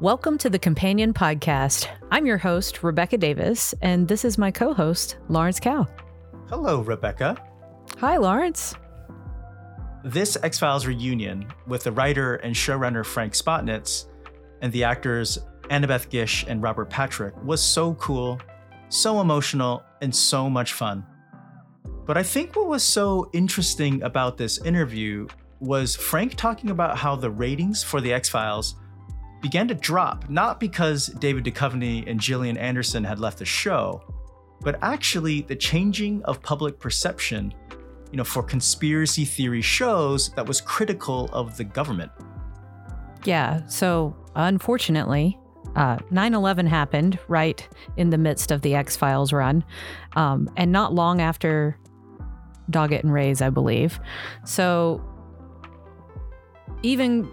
Welcome to the Companion Podcast. I'm your host, Rebecca Davis, and this is my co host, Lawrence Cow. Hello, Rebecca. Hi, Lawrence. This X Files reunion with the writer and showrunner Frank Spotnitz and the actors Annabeth Gish and Robert Patrick was so cool, so emotional, and so much fun. But I think what was so interesting about this interview was Frank talking about how the ratings for the X Files began to drop, not because David Duchovny and Gillian Anderson had left the show, but actually the changing of public perception, you know, for conspiracy theory shows that was critical of the government. Yeah, so unfortunately, uh, 9 11 happened right in the midst of the X Files run, um, and not long after Doggett and Reyes, I believe. So even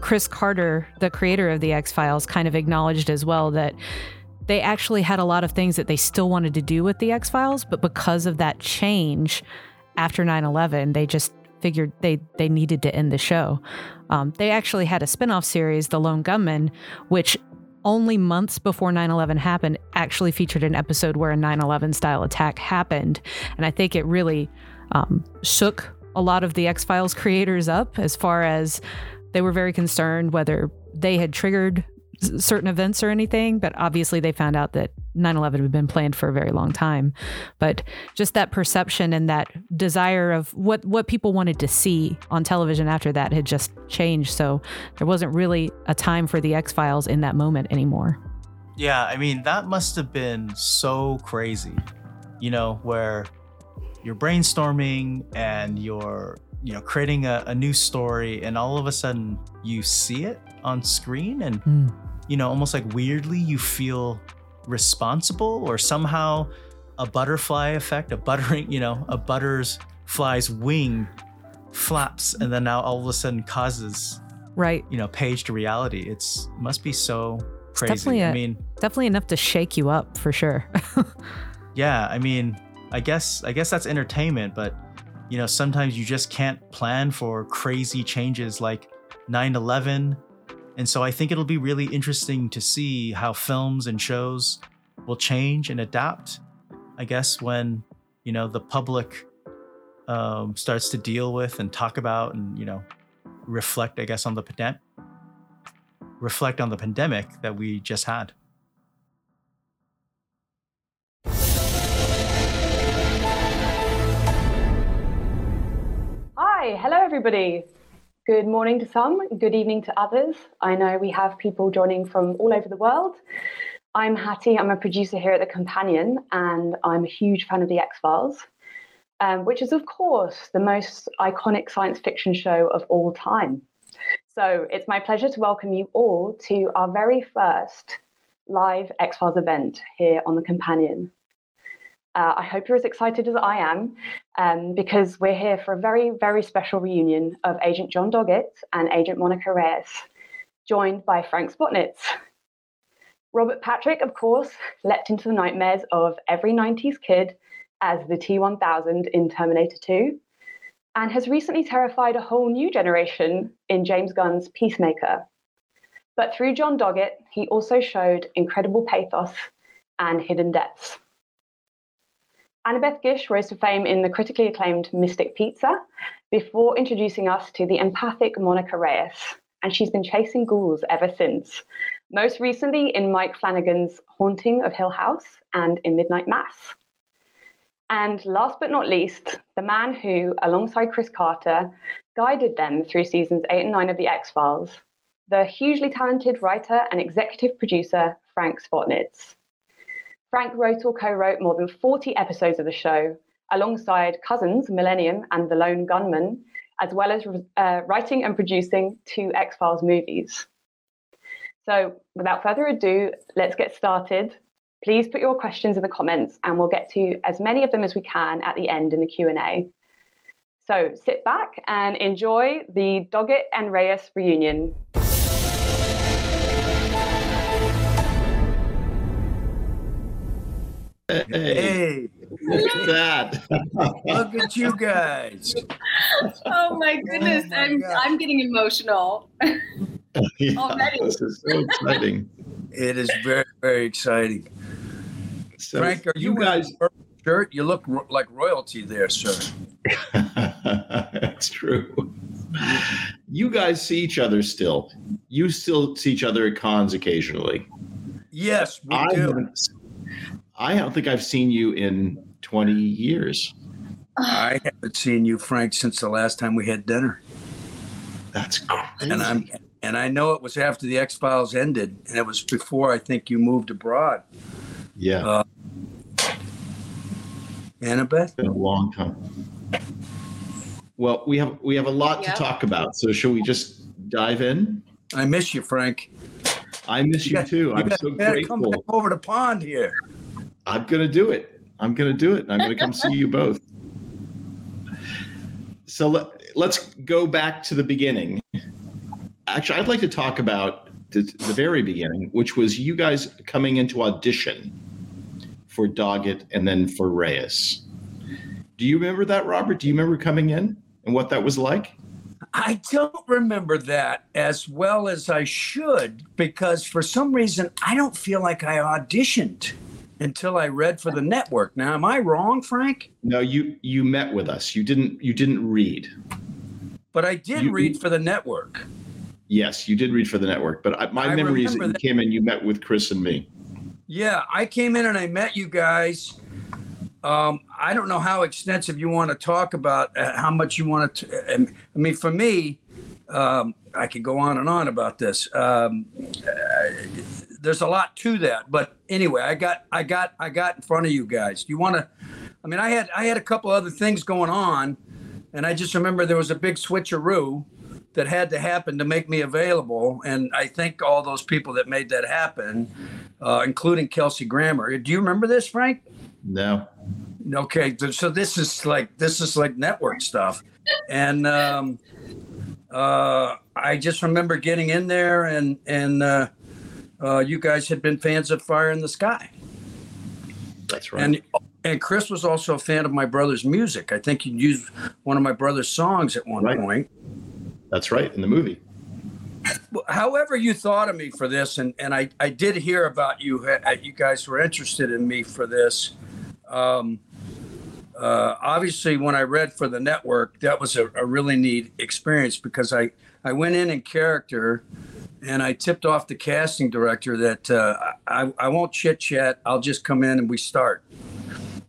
Chris Carter, the creator of the X Files, kind of acknowledged as well that they actually had a lot of things that they still wanted to do with the X Files, but because of that change after 9 11, they just figured they, they needed to end the show. Um, they actually had a spin off series, The Lone Gunmen, which only months before 9 11 happened actually featured an episode where a 9 11 style attack happened. And I think it really um, shook a lot of the X Files creators up as far as they were very concerned whether they had triggered certain events or anything, but obviously they found out that 9 11 had been planned for a very long time. But just that perception and that desire of what, what people wanted to see on television after that had just changed. So there wasn't really a time for the X Files in that moment anymore. Yeah, I mean, that must have been so crazy, you know, where you're brainstorming and you're you know creating a, a, new story and all of a sudden you see it on screen and mm. you know almost like weirdly you feel responsible or somehow a butterfly effect a buttering you know a butter's fly's wing flaps and then now all of a sudden causes right. you know page to reality. It's must be so crazy. definitely a, i mean definitely enough to shake you up for sure. Yeah i mean i guess i guess that's entertainment but you know, sometimes you just can't plan for crazy changes like 9 11. And so I think it'll be really interesting to see how films and shows will change and adapt. I guess when, you know, the public um, starts to deal with and talk about and, you know, reflect, I guess, on the pandemic, reflect on the pandemic that we just had. Hi, hello everybody. Good morning to some, good evening to others. I know we have people joining from all over the world. I'm Hattie, I'm a producer here at The Companion, and I'm a huge fan of The X Files, um, which is, of course, the most iconic science fiction show of all time. So it's my pleasure to welcome you all to our very first live X Files event here on The Companion. Uh, I hope you're as excited as I am um, because we're here for a very, very special reunion of Agent John Doggett and Agent Monica Reyes, joined by Frank Spotnitz. Robert Patrick, of course, leapt into the nightmares of every 90s kid as the T 1000 in Terminator 2, and has recently terrified a whole new generation in James Gunn's Peacemaker. But through John Doggett, he also showed incredible pathos and hidden depths. Annabeth Gish rose to fame in the critically acclaimed Mystic Pizza before introducing us to the empathic Monica Reyes, and she's been chasing ghouls ever since. Most recently in Mike Flanagan's Haunting of Hill House and in Midnight Mass. And last but not least, the man who, alongside Chris Carter, guided them through seasons eight and nine of The X Files, the hugely talented writer and executive producer, Frank Spotnitz. Frank wrote or co wrote more than 40 episodes of the show, alongside cousins Millennium and The Lone Gunmen, as well as uh, writing and producing two X Files movies. So, without further ado, let's get started. Please put your questions in the comments, and we'll get to as many of them as we can at the end in the Q&A. So sit back and enjoy the Doggett and Reyes reunion. Hey, look at that. look at you guys. Oh my goodness. Oh my I'm I'm getting emotional. yeah, Already. This is so exciting. it is very, very exciting. So Frank, are you, you guys shirt? You look ro- like royalty there, sir. That's true. You guys see each other still. You still see each other at cons occasionally. Yes, we I do. I don't think I've seen you in 20 years. I haven't seen you, Frank, since the last time we had dinner. That's crazy. And I'm and I know it was after the X Files ended, and it was before I think you moved abroad. Yeah. Uh, Annabeth? It's been a long time. Well, we have we have a lot to talk about, so shall we just dive in? I miss you, Frank. I miss you, you got, too. You I'm so grateful. Come back over the pond here. I'm gonna do it. I'm gonna do it. I'm gonna come see you both. So let, let's go back to the beginning. Actually, I'd like to talk about the, the very beginning, which was you guys coming into audition for Doggett and then for Reyes. Do you remember that, Robert? Do you remember coming in and what that was like? I don't remember that as well as I should because for some reason I don't feel like I auditioned until I read for the network. Now, am I wrong, Frank? No, you you met with us. You didn't you didn't read. But I did you, read for the network. Yes, you did read for the network. But I, my I memory is that you came in, you met with Chris and me. Yeah, I came in and I met you guys. Um, I don't know how extensive you want to talk about uh, how much you want to. Uh, I mean, for me, um, I could go on and on about this. Um, uh, there's a lot to that, but anyway, I got, I got, I got in front of you guys. Do You want to? I mean, I had, I had a couple other things going on, and I just remember there was a big switcheroo that had to happen to make me available. And I thank all those people that made that happen, uh, including Kelsey Grammer. Do you remember this, Frank? No. Okay, so this is like this is like network stuff, and um, uh, I just remember getting in there, and and uh, uh, you guys had been fans of Fire in the Sky. That's right. And and Chris was also a fan of my brother's music. I think he used one of my brother's songs at one right. point. That's right, in the movie. However, you thought of me for this, and, and I, I did hear about you. Uh, you guys were interested in me for this. Um, uh, obviously, when I read for the network, that was a, a, really neat experience because I, I went in in character and I tipped off the casting director that uh, I, I won't chit chat. I'll just come in and we start.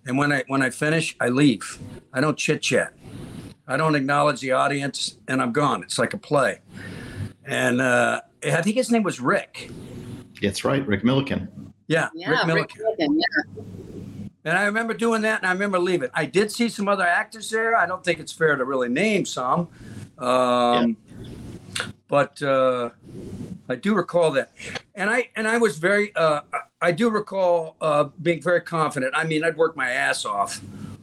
And when I when I finish, I leave. I don't chit chat. I don't acknowledge the audience, and I'm gone. It's like a play. And uh, I think his name was Rick. That's right, Rick Millikan. Yeah, yeah Rick Millikan. Rick Millikan yeah. And I remember doing that, and I remember leaving. I did see some other actors there. I don't think it's fair to really name some, um, yeah. But uh, I do recall that. And I and I was very. Uh, I do recall uh, being very confident. I mean, I'd worked my ass off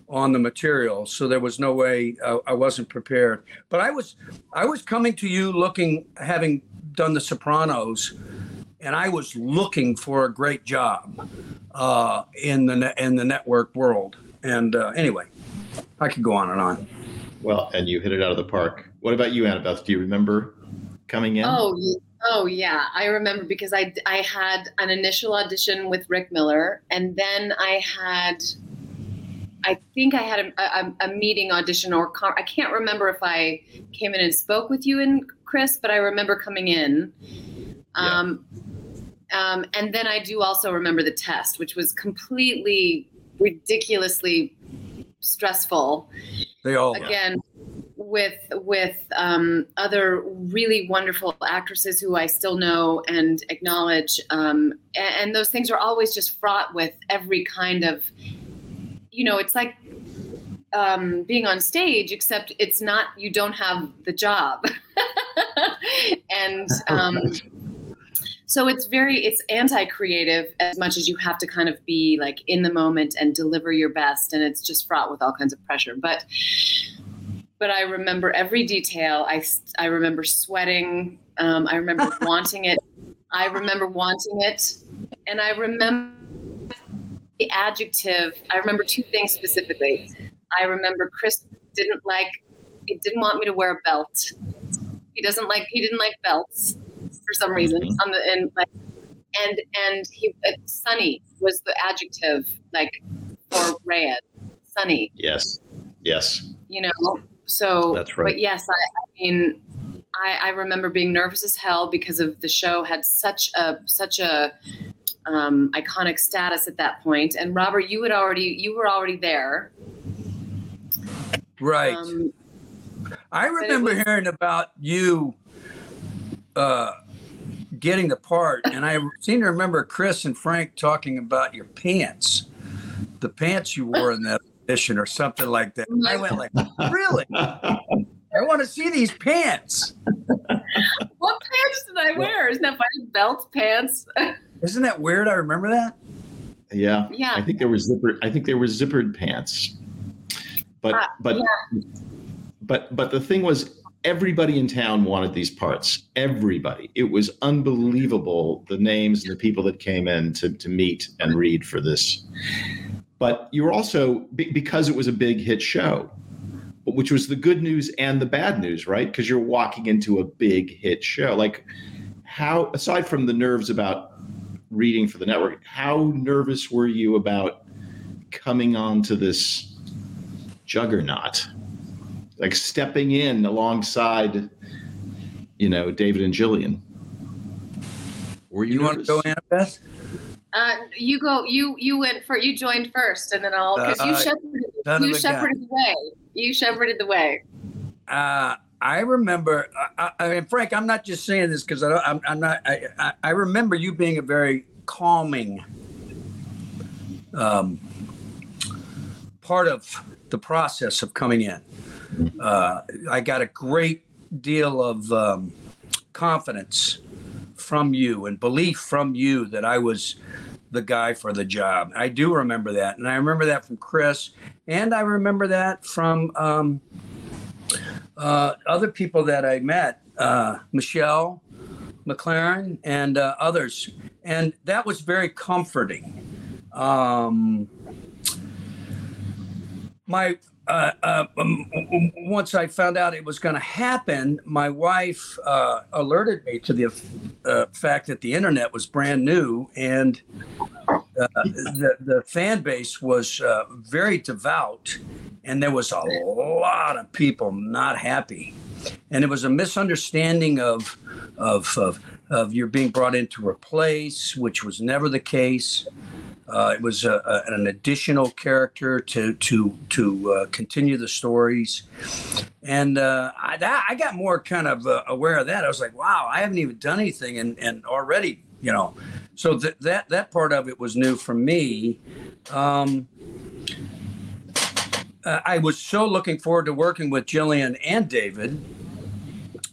on the material, so there was no way uh, I wasn't prepared. But I was, I was coming to you looking, having done The Sopranos, and I was looking for a great job uh, in the in the network world. And uh, anyway, I could go on and on. Well, and you hit it out of the park. What about you, Annabeth? Do you remember coming in? Oh, oh yeah, I remember because I I had an initial audition with Rick Miller, and then I had I think I had a, a, a meeting audition or I can't remember if I came in and spoke with you and Chris, but I remember coming in. Um, yeah. um, and then I do also remember the test, which was completely ridiculously stressful. They all again with with um, other really wonderful actresses who I still know and acknowledge, um, and, and those things are always just fraught with every kind of you know, it's like um, being on stage, except it's not, you don't have the job. and um, so it's very, it's anti creative as much as you have to kind of be like in the moment and deliver your best. And it's just fraught with all kinds of pressure. But, but I remember every detail. I, I remember sweating. Um, I remember wanting it. I remember wanting it. And I remember the adjective, I remember two things specifically. I remember Chris didn't like, he didn't want me to wear a belt. He doesn't like, he didn't like belts. for some reason Mhm. on the and like and and he uh, sunny was the adjective like for Reyes. Sunny, Yes. Yes. you know. So That's right. But yes, I, I mean, I, I remember being nervous as hell because of the show had such a such a um, iconic status at that point. And Robert, you had already you were already there. Right. Um, I remember was- hearing about you uh, getting the part, and I seem to remember Chris and Frank talking about your pants, the pants you wore in that audition, or something like that. I went like, "Really? I want to see these pants." what pants did I wear? Isn't that funny? Belt pants. Isn't that weird? I remember that. Yeah. yeah. I think there were zippered. I think there were zippered pants. But Uh, but but but the thing was, everybody in town wanted these parts. Everybody. It was unbelievable the names and the people that came in to to meet and read for this. But you were also because it was a big hit show, which was the good news and the bad news, right? Because you're walking into a big hit show. Like how aside from the nerves about reading for the network, how nervous were you about coming onto this juggernaut? Like stepping in alongside, you know, David and Gillian. Were you, You want to go, Annabeth? Uh, you go. You you went for you joined first, and then I'll because you Uh, shepherded you of a gun. shepherded the way. You shepherded the way. Uh, I remember, I, I mean, Frank, I'm not just saying this because I'm, I'm not, I, I, I remember you being a very calming um, part of the process of coming in. Uh, I got a great deal of um, confidence from you and belief from you that I was the guy for the job. I do remember that. And I remember that from Chris. And I remember that from um, uh, other people that I met, uh, Michelle MacLaren and uh, others. And that was very comforting. Um, my uh, um, once I found out it was going to happen, my wife uh, alerted me to the uh, fact that the internet was brand new and uh, the the fan base was uh, very devout, and there was a lot of people not happy, and it was a misunderstanding of of of, of you're being brought in to replace, which was never the case. Uh, it was a, a, an additional character to to to uh, continue the stories, and uh, I that, I got more kind of uh, aware of that. I was like, wow, I haven't even done anything, and and already, you know, so th- that that part of it was new for me. Um, uh, I was so looking forward to working with Gillian and David.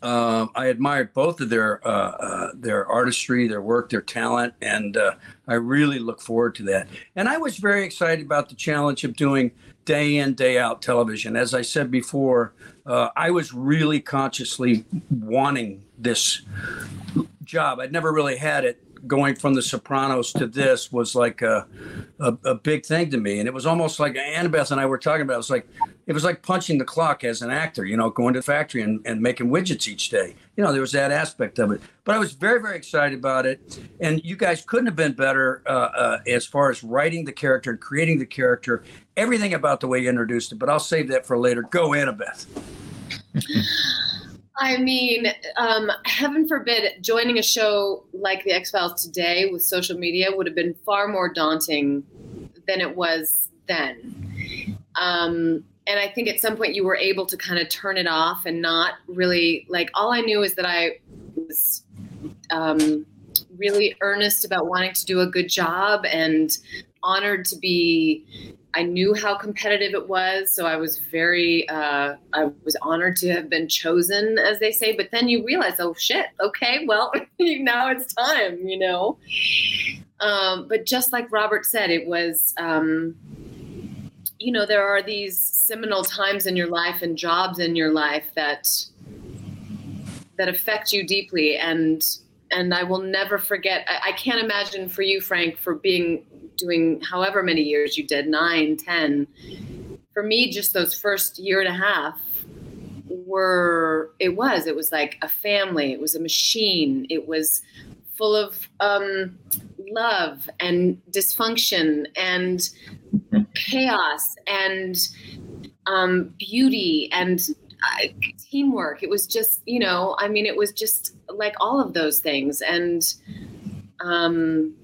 Um, I admired both of their uh, uh, their artistry, their work, their talent, and uh, I really look forward to that. And I was very excited about the challenge of doing day in, day out television. As I said before, uh, I was really consciously wanting this job. I'd never really had it. Going from The Sopranos to this was like a, a, a big thing to me, and it was almost like Annabeth and I were talking about. It was like it was like punching the clock as an actor, you know, going to the factory and, and making widgets each day. You know, there was that aspect of it. But I was very, very excited about it. And you guys couldn't have been better uh, uh, as far as writing the character and creating the character, everything about the way you introduced it. But I'll save that for later. Go, Annabeth. I mean, um, heaven forbid, joining a show like The X Files today with social media would have been far more daunting than it was then. Um, and I think at some point you were able to kind of turn it off and not really like. All I knew is that I was um, really earnest about wanting to do a good job and honored to be I knew how competitive it was, so I was very, uh, I was honored to have been chosen, as they say. But then you realize, oh shit, okay, well, now it's time, you know. Um, but just like Robert said, it was, um, you know, there are these seminal times in your life and jobs in your life that that affect you deeply, and and I will never forget. I, I can't imagine for you, Frank, for being doing however many years you did nine ten. For me just those first year and a half were it was it was like a family it was a machine it was full of um, love and dysfunction and chaos and um, beauty and uh, teamwork. It was just you know i mean it was just like all of those things and um,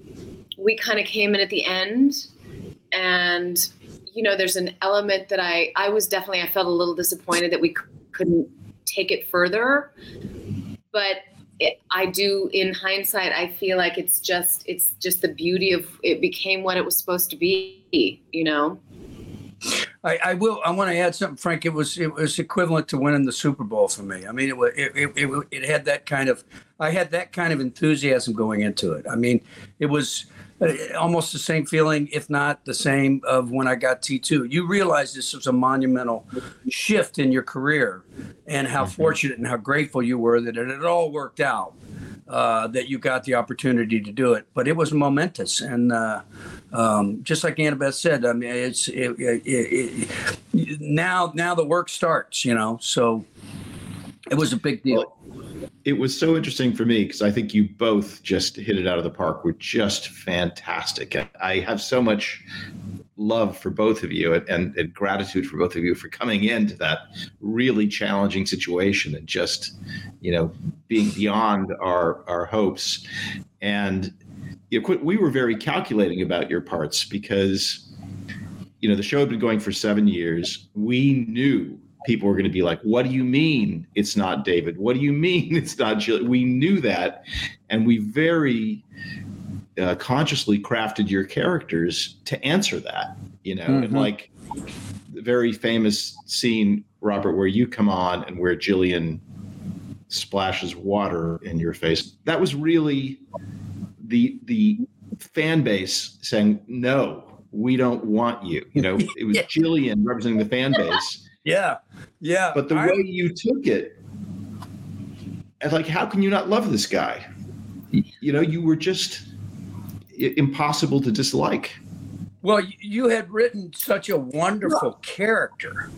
we kind of came in at the end and you know there's an element that i i was definitely i felt a little disappointed that we c- couldn't take it further but it, i do in hindsight i feel like it's just it's just the beauty of it became what it was supposed to be you know I, I will. I want to add something, Frank. It was it was equivalent to winning the Super Bowl for me. I mean, it was it, it, it, it had that kind of. I had that kind of enthusiasm going into it. I mean, it was almost the same feeling, if not the same, of when I got T2. You realize this was a monumental shift in your career and how fortunate and how grateful you were that it had all worked out, uh, that you got the opportunity to do it. But it was momentous. And uh, um, just like Annabeth said, I mean, it's it, it, it, now, now the work starts, you know, so it was a big deal. It was so interesting for me because I think you both just hit it out of the park. Were just fantastic. I have so much love for both of you and, and, and, gratitude for both of you for coming into that really challenging situation and just, you know, being beyond our our hopes. And you know, we were very calculating about your parts because, you know, the show had been going for seven years. We knew people were going to be like, "What do you mean it's not David? What do you mean it's not Jill?" We knew that, and we very uh, consciously crafted your characters to answer that. You know, mm-hmm. and like the very famous scene, Robert, where you come on and where Gillian splashes water in your face. That was really the the fan base saying no we don't want you you know it was gillian representing the fan base yeah, yeah. But the I, way you took it, and like, how can you not love this guy? You know, you were just impossible to dislike. Well, you had written such a wonderful character.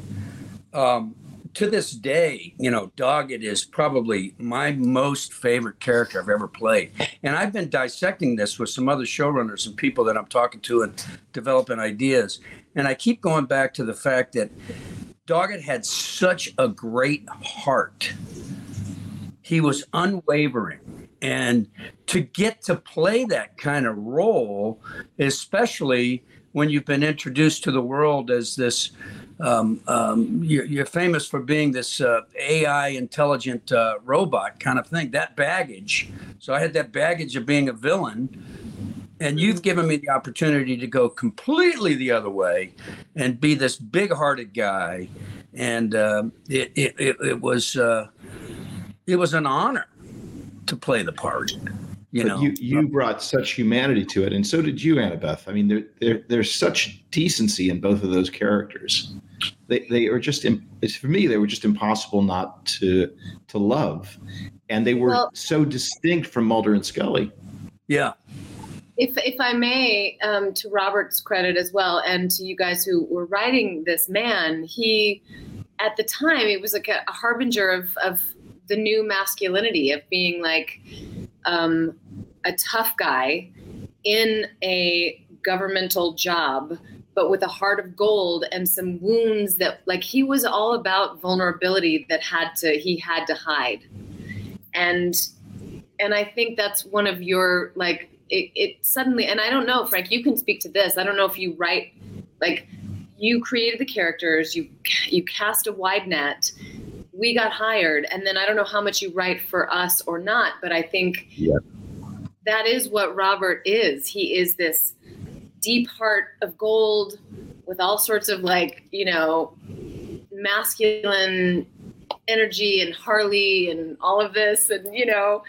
Um, to this day, you know, Doggett is probably my most favorite character I've ever played. And I've been dissecting this with some other showrunners and people that I'm talking to and developing ideas. And I keep going back to the fact that Doggett had such a great heart. He was unwavering. And to get to play that kind of role, especially when you've been introduced to the world as this, um, um, you're, you're, famous for being this uh, AI intelligent uh, robot kind of thing, that baggage. So I had that baggage of being a villain and you've given me the opportunity to go completely the other way and be this big-hearted guy. And uh, it, it, it, it, was uh, it was an honor to play the part you but know? you, you brought such humanity to it and so did you annabeth. I mean there, there, there's such decency in both of those characters. They, they are just for me they were just impossible not to to love. And they were well, so distinct from mulder and scully. Yeah if if I may, um, to Robert's credit as well, and to you guys who were writing this man, he at the time it was like a, a harbinger of of the new masculinity of being like um, a tough guy in a governmental job but with a heart of gold and some wounds that like he was all about vulnerability that had to he had to hide. And and i think that's one of your like it, it suddenly and i don't know frank you can speak to this i don't know if you write like you created the characters you you cast a wide net we got hired and then i don't know how much you write for us or not but i think yeah. that is what robert is he is this deep heart of gold with all sorts of like you know masculine energy and Harley and all of this and you know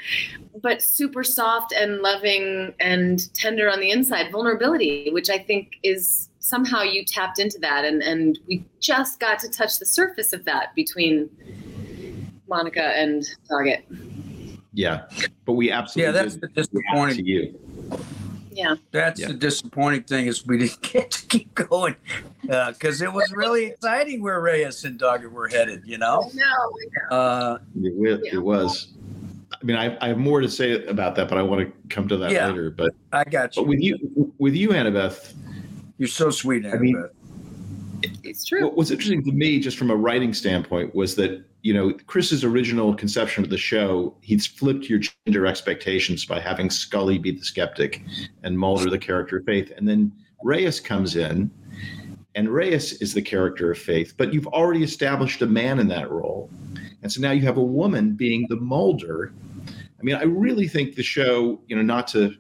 but super soft and loving and tender on the inside vulnerability which I think is somehow you tapped into that and and we just got to touch the surface of that between Monica and Target. Yeah. But we absolutely Yeah, that's the disappointing to you. Yeah. That's yeah. the disappointing thing is we didn't get to keep going because it was really exciting where Reyes and Doggett were headed. You know. No. Uh, It, it was. I mean, I, I have more to say about that, but I want to come to that Yeah. later. But I got but you. with you, with you, Annabeth, You're so sweet, I mean- Annabeth. It's true. What was interesting to me, just from a writing standpoint, was that you know Chris's original conception of the show, he's flipped your gender expectations by having Scully be the skeptic and Mulder the character of faith, and then Reyes comes in, and Reyes is the character of faith, but you've already established a man in that role, and so now you have a woman being the Mulder. I mean, I really think the show, you know, not to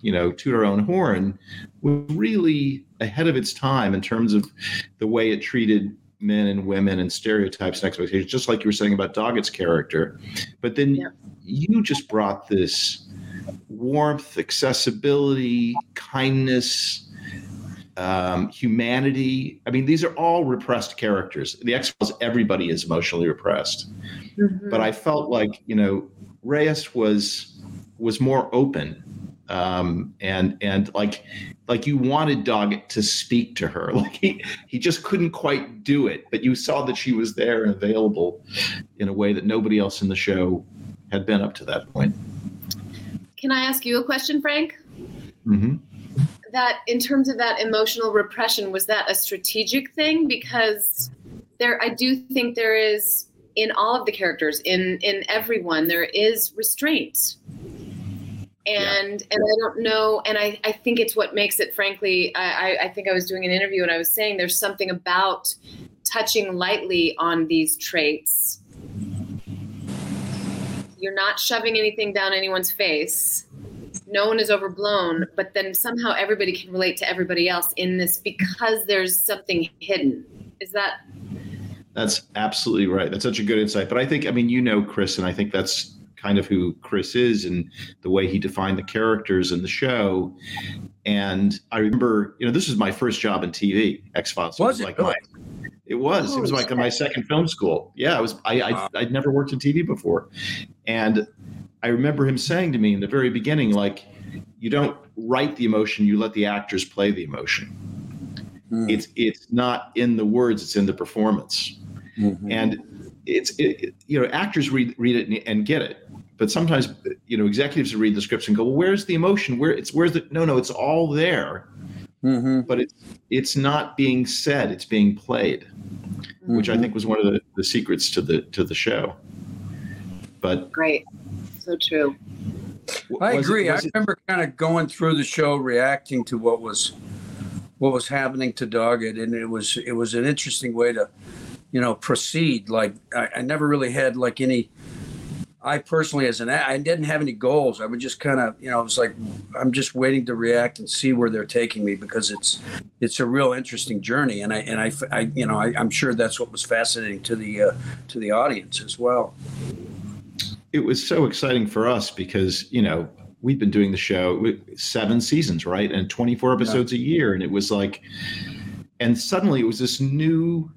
you know toot our own horn, was really ahead of its time in terms of the way it treated men and women and stereotypes and expectations, just like you were saying about Doggett's character. But then Yeah. you just brought this warmth, accessibility, kindness, um, humanity. I mean, these are all repressed characters. The X Files, everybody is emotionally repressed. Mhm. But I felt like, you know, Reyes was was more open um and and like like you wanted Doggett to speak to her like he he just couldn't quite do it but you saw that she was there and available in a way that nobody else in the show had been up to that point Can I ask you a question, Frank? hmm That in terms of that emotional repression, was that a strategic thing? Because there, I do think there is in all of the characters, in in everyone, there is restraint. And and I don't know, and I, I think it's what makes it. Frankly, I, I I think I was doing an interview and I was saying there's something about touching lightly on these traits. You're not shoving anything down anyone's face. No one is overblown, but then somehow everybody can relate to everybody else in this because there's something hidden. Is that That's absolutely right. That's such a good insight. But I think, I mean, you know, Chris, and I think that's kind of who Chris is and the way he defined the characters in the show. And I remember, you know, this was my first job in TV, X Files. Was it like really? my, it was. it was oh, like my second film school. Yeah, I was. I, I I'd never worked in TV before, and I remember him saying to me in the very beginning, like, you don't write the emotion, you let the actors play the emotion. Hmm. It's it's not in the words, it's in the performance Mhm. and it's it, it- you know actors read read it and, and get it but sometimes you know executives read the scripts and go well where's the emotion where it's where's the no no it's all there Mhm. but it's it's not being said it's being played which i think was one of the, the secrets to the to the show but great? So true. I was it- agree. I was it- remember kind of going through the show, reacting to what was what was happening to Doggett, and it was it was an interesting way to, you know, proceed. Like I, I never really had like any. I personally, as an I didn't have any goals. I would just kind of, you know, it was like I'm just waiting to react and see where they're taking me because it's it's a real interesting journey, and I and I, I you know, I, I'm sure that's what was fascinating to the uh, to the audience as well. It was so exciting for us because you know we've been doing the show seven seasons right? And 24 episodes a year. And it was like and suddenly it was this new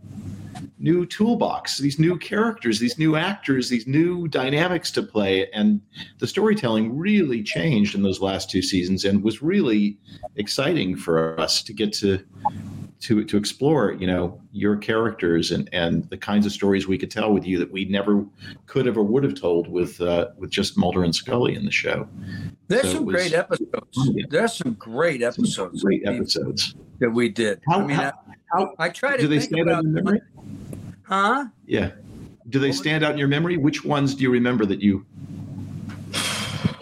new toolbox these new characters these new actors these new dynamics to play. And the storytelling really changed in those last two seasons and was really exciting for us to get to to to explore you know your characters and and the kinds of stories we could tell with you that we never could have or would have told with uh, with just Mulder and Scully in the show. There's So some was- great episodes. Yeah. There's some great Some episodes. great that we- episodes. that we did. How, I mean, how, how I, I try to do they think stand out in your memory? Huh? Yeah. Do they stand out in your memory? Which ones do you remember that you?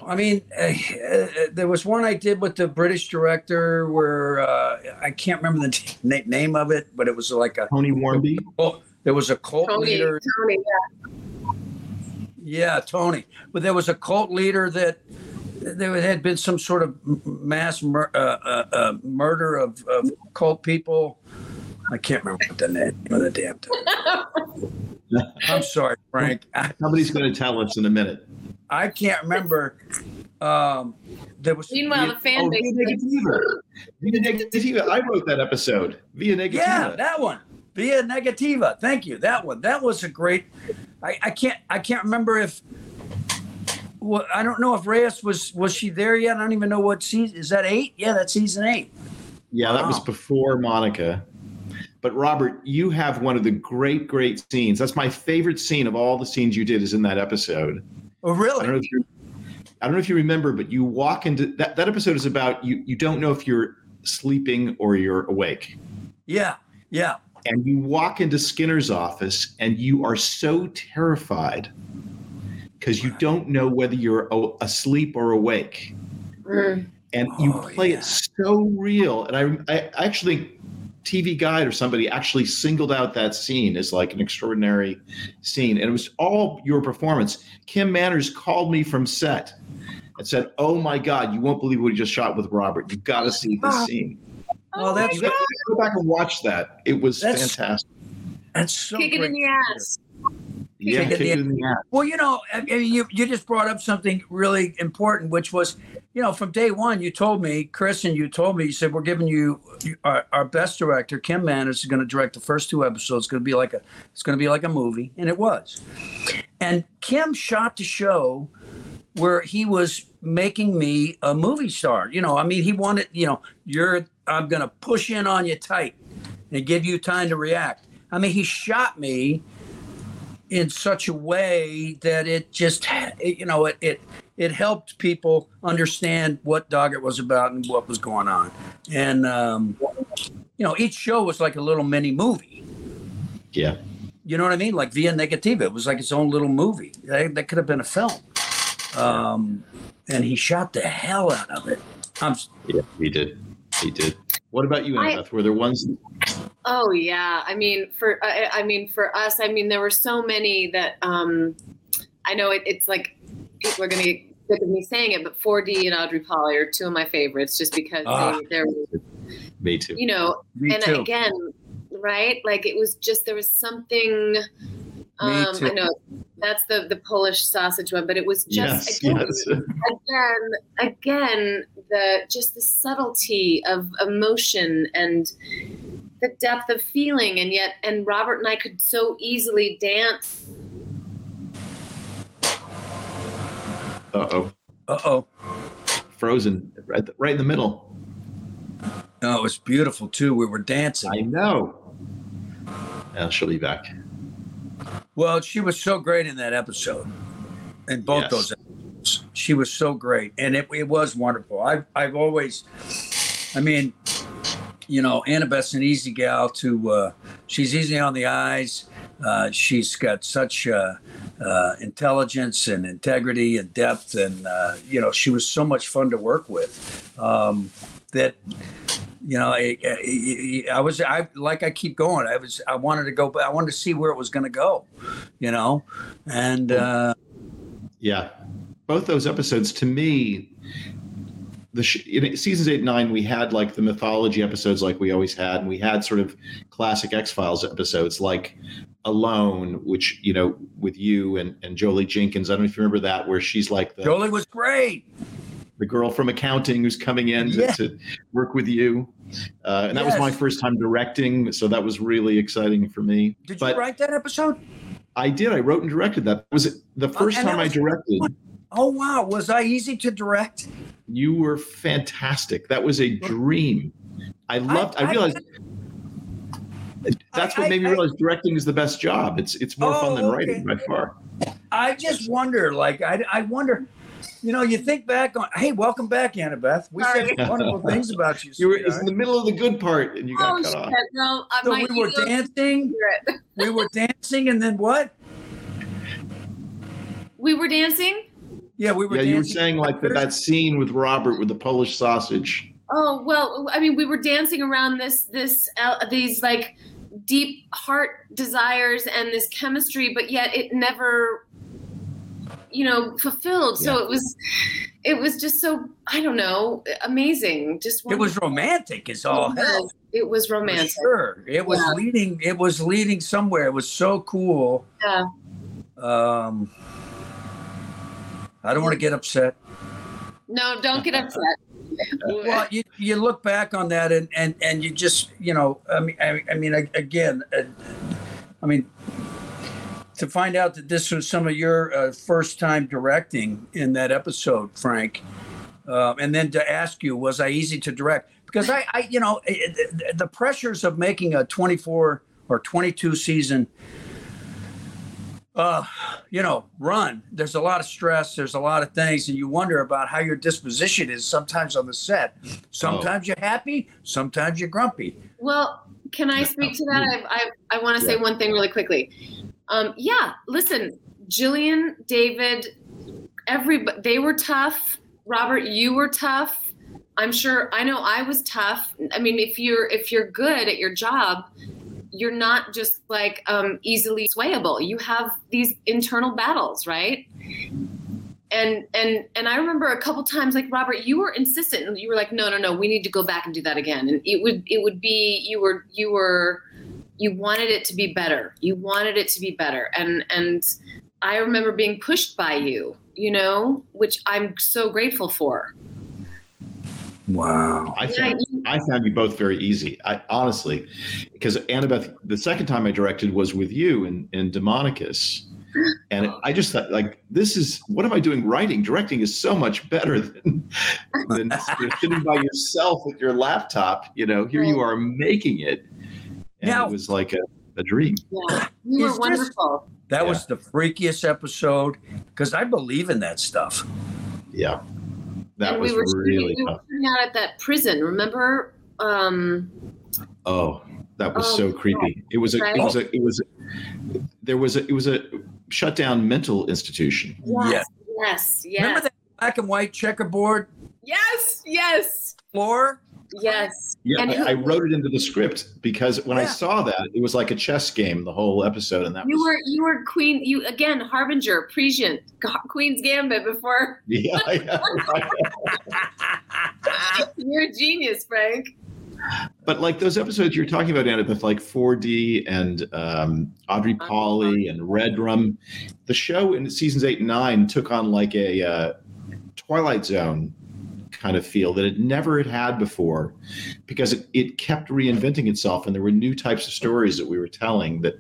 I mean, uh, uh, there was one I did with the British director where uh, I can't remember the na- name of it, but it was like a Tony Wharmby. oh, there was a cult Tony, leader. Tony, yeah. Yeah, Tony. But there was a cult leader that there had been some sort of mass mur- uh, uh, uh, murder of, of cult people. I can't remember what the name of the damn thing. I'm sorry, Frank. Somebody's going to tell us in a minute. I can't remember. Um, there was Meanwhile, the fan Oh, base. Via Negativa. Via Negativa. I wrote that episode. Via Negativa. Yeah, that one. Via Negativa. Thank you. That one. That was a great. I, I can't. I can't remember if. Well, I don't know if Reyes was was she there yet. I don't even know what season is that. Eight? Yeah, that's season eight. Yeah, that was before Monica. But Robert, you have one of the great, great scenes. That's my favorite scene of all the scenes you did is in that episode. Oh, really? I really? don't know if you I don't know if you remember, but you walk into that, that episode is about you you don't know if you're sleeping or you're awake. Yeah, yeah. And you walk into Skinner's office and you are so terrified because you don't know whether you're a- asleep or awake. Mm. And you Oh, play yeah. it so real. And I, I actually, TV Guide or somebody actually singled out that scene as like an extraordinary scene. And it was all your performance. Kim Manners called me from set and said, Oh my God, you won't believe what he just shot with Robert. You've got to see this scene. Oh, that's You go back and watch that. It was That's fantastic. that's so Kick it in the ass. Yeah, Kick in the ass. Well, you know, I I mean, you you just brought up something really important, which was, you know, from day one, you told me, Chris, and you told me, you said we're giving you our, our best director, Kim Manners, is going to direct the first two episodes. It's going to be like a it's going to be like a movie, and it was. And Kim shot the show where he was making me a movie star. You know, I mean, he wanted, you know, you're I'm going to push in on you tight and give you time to react. I mean, he shot me in such a way that it just it, you know it, it it helped people understand what Doggett was about and what was going on and um, you know each show was like a little mini movie Yeah. you know what I mean like Via Negativa it was like its own little movie that, that could have been a film um, and he shot the hell out of it I'm Yeah, he did. He did. What about you, I- Annabeth? Were there ones? Oh yeah, I mean for I, I mean for us, I mean there were so many that um, I know it, it's like people are gonna get sick of me saying it, but 4D and Audrey Pauley are two of my favorites just because Ah. they, they're Me too. you know me and too again right like it was just there was something um too. I know that's the the Polish sausage one, but it was just yes, again, yes. again, again, the just the subtlety of emotion and the depth of feeling, and yet, and Robert and I could so easily dance. Uh oh. uh-oh Frozen right, right in the middle. no it was beautiful too we were dancing I know. Yeah, she'll be back. Well, she was so great in that episode, in both Yes. those episodes. She was so great, and it, it was wonderful. I've I've always, I mean, you know, Annabeth's an easy gal to. Uh, she's easy on the eyes. Uh, she's got such uh, uh, intelligence and integrity and depth, and uh, you know, she was so much fun to work with. Um, that you know, I, I, I was I like I keep going. I was I wanted to go, but I wanted to see where it was going to go, you know, and uh, Yeah, both those episodes to me, the sh- in seasons eight and nine, we had like the mythology episodes, like we always had, and we had sort of classic X Files episodes, like Alone, which you know with you and and Jolie Jenkins. I don't know if you remember that, where she's like the Jolie was great. the girl from accounting who's coming in to, Yeah. to work with you. Uh, and that was my first time directing, so that was really exciting for me. Did but you write that episode? I did. I wrote and directed that. That was the first and that time I was- directed. Oh wow, was I easy to direct? You were fantastic. That was a dream. I loved. I, I- realized that's I- what made me I- realize directing is the best job. It's it's more fun Oh, than okay. writing by far. I just wonder, like, I, I wonder, you know, you think back on, hey, welcome back, Annabeth. We said wonderful things about you. You were in the middle of the good part, and you got Oh cut shit! off. No, uh, So we were dancing. We were dancing, and then what? We were dancing. Yeah, we were Yeah, dancing. you were saying like that, that scene with Robert with the Polish sausage. Oh well, I mean, we were dancing around this this uh, these like deep heart desires and this chemistry, but yet it never, you know, fulfilled. So Yeah. it was, it was just so I don't know, amazing. Just It was romantic as all It was. It was For romantic. Sure, it was Yeah. leading. It was leading somewhere. It was so cool. Yeah. Um, I don't want to get upset. No, don't get upset. Well, you, you look back on that and, and, and you just you know I mean I, I mean again uh, I mean to find out that this was some of your uh, first time directing in that episode, Frank. uh, and then to ask you, was I easy to direct? Because I, I you know, it, it, the pressures of making a 24 or 22 season uh, you know, run. There's a lot of stress. There's a lot of things, and you wonder about how your disposition is sometimes on the set. Sometimes oh. you're happy. Sometimes you're grumpy. Well, can I speak to that? I I, I want to yeah. say one thing really quickly. Um, yeah, listen, Gillian, David, everybody, they were tough. Robert, you were tough. I'm sure. I know I was tough. I mean, if you're if you're good at your job, you're not just like um, easily swayable. You have these internal battles, right? And and and I remember a couple times, like Robert, you were insistent, and you were like, "No, no, no, we need to go back and do that again." And it would it would be you were you were you wanted it to be better. You wanted it to be better, and and I remember being pushed by you, you know, which I'm so grateful for. Wow. I found, I found you both very easy. I honestly, because Annabeth, the second time I directed was with you in, in Daemonicus. And I just thought, like, this is what am I doing writing? Directing is so much better than, than sitting by yourself with your laptop. You know, here you are making it. And now, it was like a, a dream. Yeah, you were wonderful. This, that yeah. was the freakiest episode because I believe in that stuff. Yeah that and was we were really we tough. were out at that prison. Remember? Um, oh, that was oh, so creepy. It was a. Right? It was a. It was. A, there was a. It was a shut down mental institution. Yes. Yes. Yes. Remember that black and white checkerboard? Yes. Yes. Floor. Yes. Yeah, I, I, wrote it into the script because when yeah. I saw that, it was like a chess game, the whole episode, and that you was, were you were queen. You again, harbinger, prescient, Queen's Gambit before. Yeah, yeah You're a genius, Frank. But like those episodes you're talking about, Annabeth, like 4D and um, Audrey Pauley and Redrum, the show in seasons eight and nine took on like a uh, Twilight Zone kind of feel that it never had had before because it, it kept reinventing itself. And there were new types of stories that we were telling that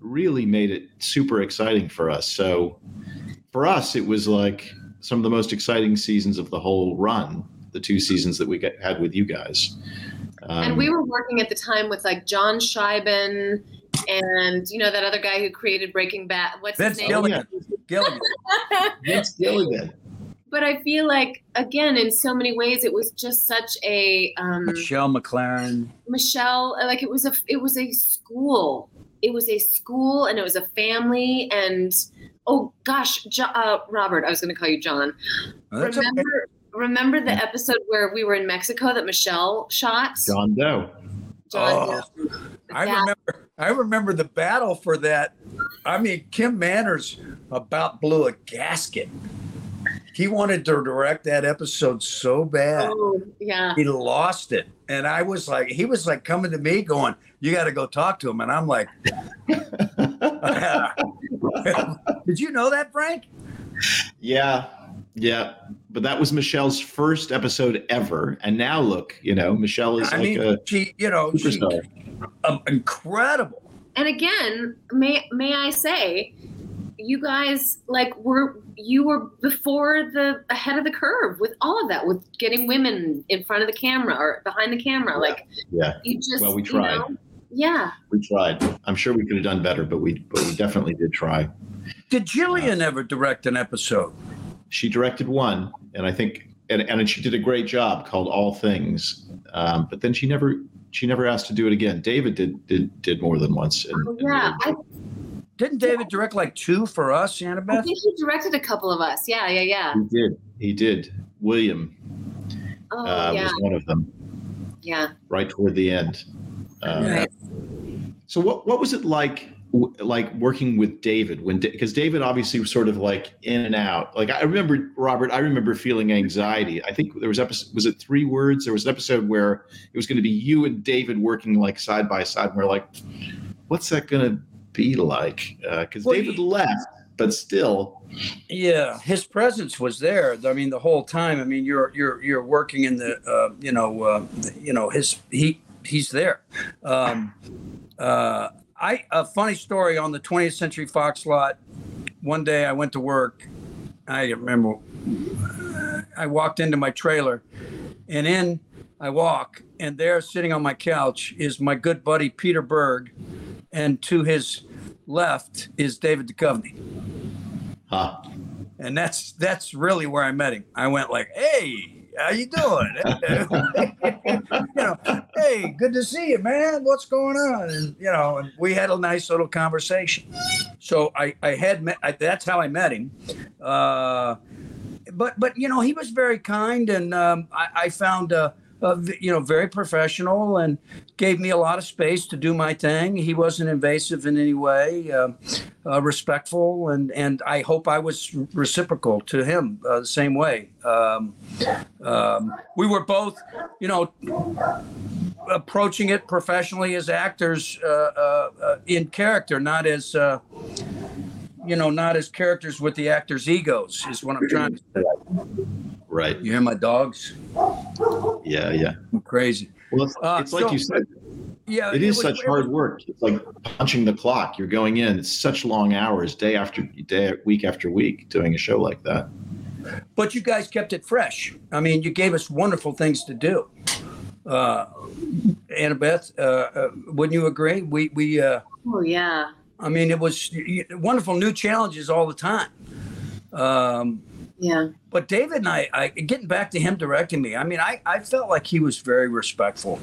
really made it super exciting for us. So for us it was like some of the most exciting seasons of the whole run the two seasons that we get, had with you guys. Um, and we were working at the time with like john Shiban and you know that other guy who created breaking bad. What's Vince his name? Gilligan. Gilligan. Vince Gilligan but I feel like again, in so many ways, it was just such a um, Michelle MacLaren. Michelle, like it was a it was a school. It was a school, and it was a family, and oh gosh, jo- uh, Robert, I was going to call you John. Oh, remember, okay. remember the episode where we were in Mexico that Michelle shot? John Doe. John oh, Doe. I remember. I remember the battle for that. I mean, Kim Manners about blew a gasket he wanted to direct that episode so bad. Oh, yeah. He lost it. And I was like, he was like coming to me going, You got to go talk to him. And I'm like, Did you know that, Frank? Yeah. Yeah. But that was Michelle's first episode ever. And now look, you know, Michelle is I like mean, a she, you know, superstar. She, um, incredible. And again, may may I say, you guys like were you were before the ahead of the curve with all of that with getting women in front of the camera or behind the camera like yeah. you just well we tried. you know, yeah. We tried. I'm sure we could have done better but we but we definitely did try. Did gillian uh, ever direct an episode? She directed one and i think and, and she did a great job called all things. Um, but then she never she never asked to do it again. David did did did more than once and, oh, yeah and didn't David direct like two for us, Annabeth? I think he directed a couple of us. Yeah, yeah, yeah. He did. He did. William oh, uh, yeah. was one of them. Yeah. Right toward the end. Uh, right. So what what was it like? like working with David when because David obviously was sort of like in and out. Like I remember Robert, I remember feeling anxiety. I think there was episode was it three words? There was an episode where it was going to be you and David working like side by side. And we're like, what's that going to be like? Because uh, well, David he, left, but still. Yeah, his presence was there. I mean, the whole time. I mean, you're you're you're working in the uh, you know uh, you know his he he's there. Um, uh, I a funny story on the 20th Century Fox lot. One day I went to work. I remember I walked into my trailer, and in I walk, and there, sitting on my couch, is my good buddy Peter Berg, and to his left is David Duchovny. Huh. and that's that's really where I met him. I went like, "Hey, how you doing? you know, hey, good to see you, man. What's going on?" And you know, and we had a nice little conversation. So I I had met. I, that's how I met him. Uh, but but you know, he was very kind, and um, I, I found. Uh, uh, you know, very professional and gave me a lot of space to do my thing. He wasn't invasive in any way, uh, uh, respectful, and and I hope I was reciprocal to him uh, the same way. Um, um, we were both, you know, approaching it professionally as actors uh, uh, in character, not as. You know, not as characters with the actors' egos is what I'm trying to say. Right. You hear my dogs? Yeah, yeah. I'm crazy. Well, it's, Uh, it's like so- you said, Yeah, it is was- such it hard work. It's like punching the clock. You're going in. It's such long hours, day after day, week after week, doing a show like that. but you guys kept it fresh. I mean, you gave us wonderful things to do. Uh, Annabeth, uh, uh, wouldn't you agree? We we. Uh, Oh yeah. I mean, it was y- y- wonderful new challenges all the time. Um, Yeah. but David and I, I, getting back to him directing me, I mean, I, I felt like he was very respectful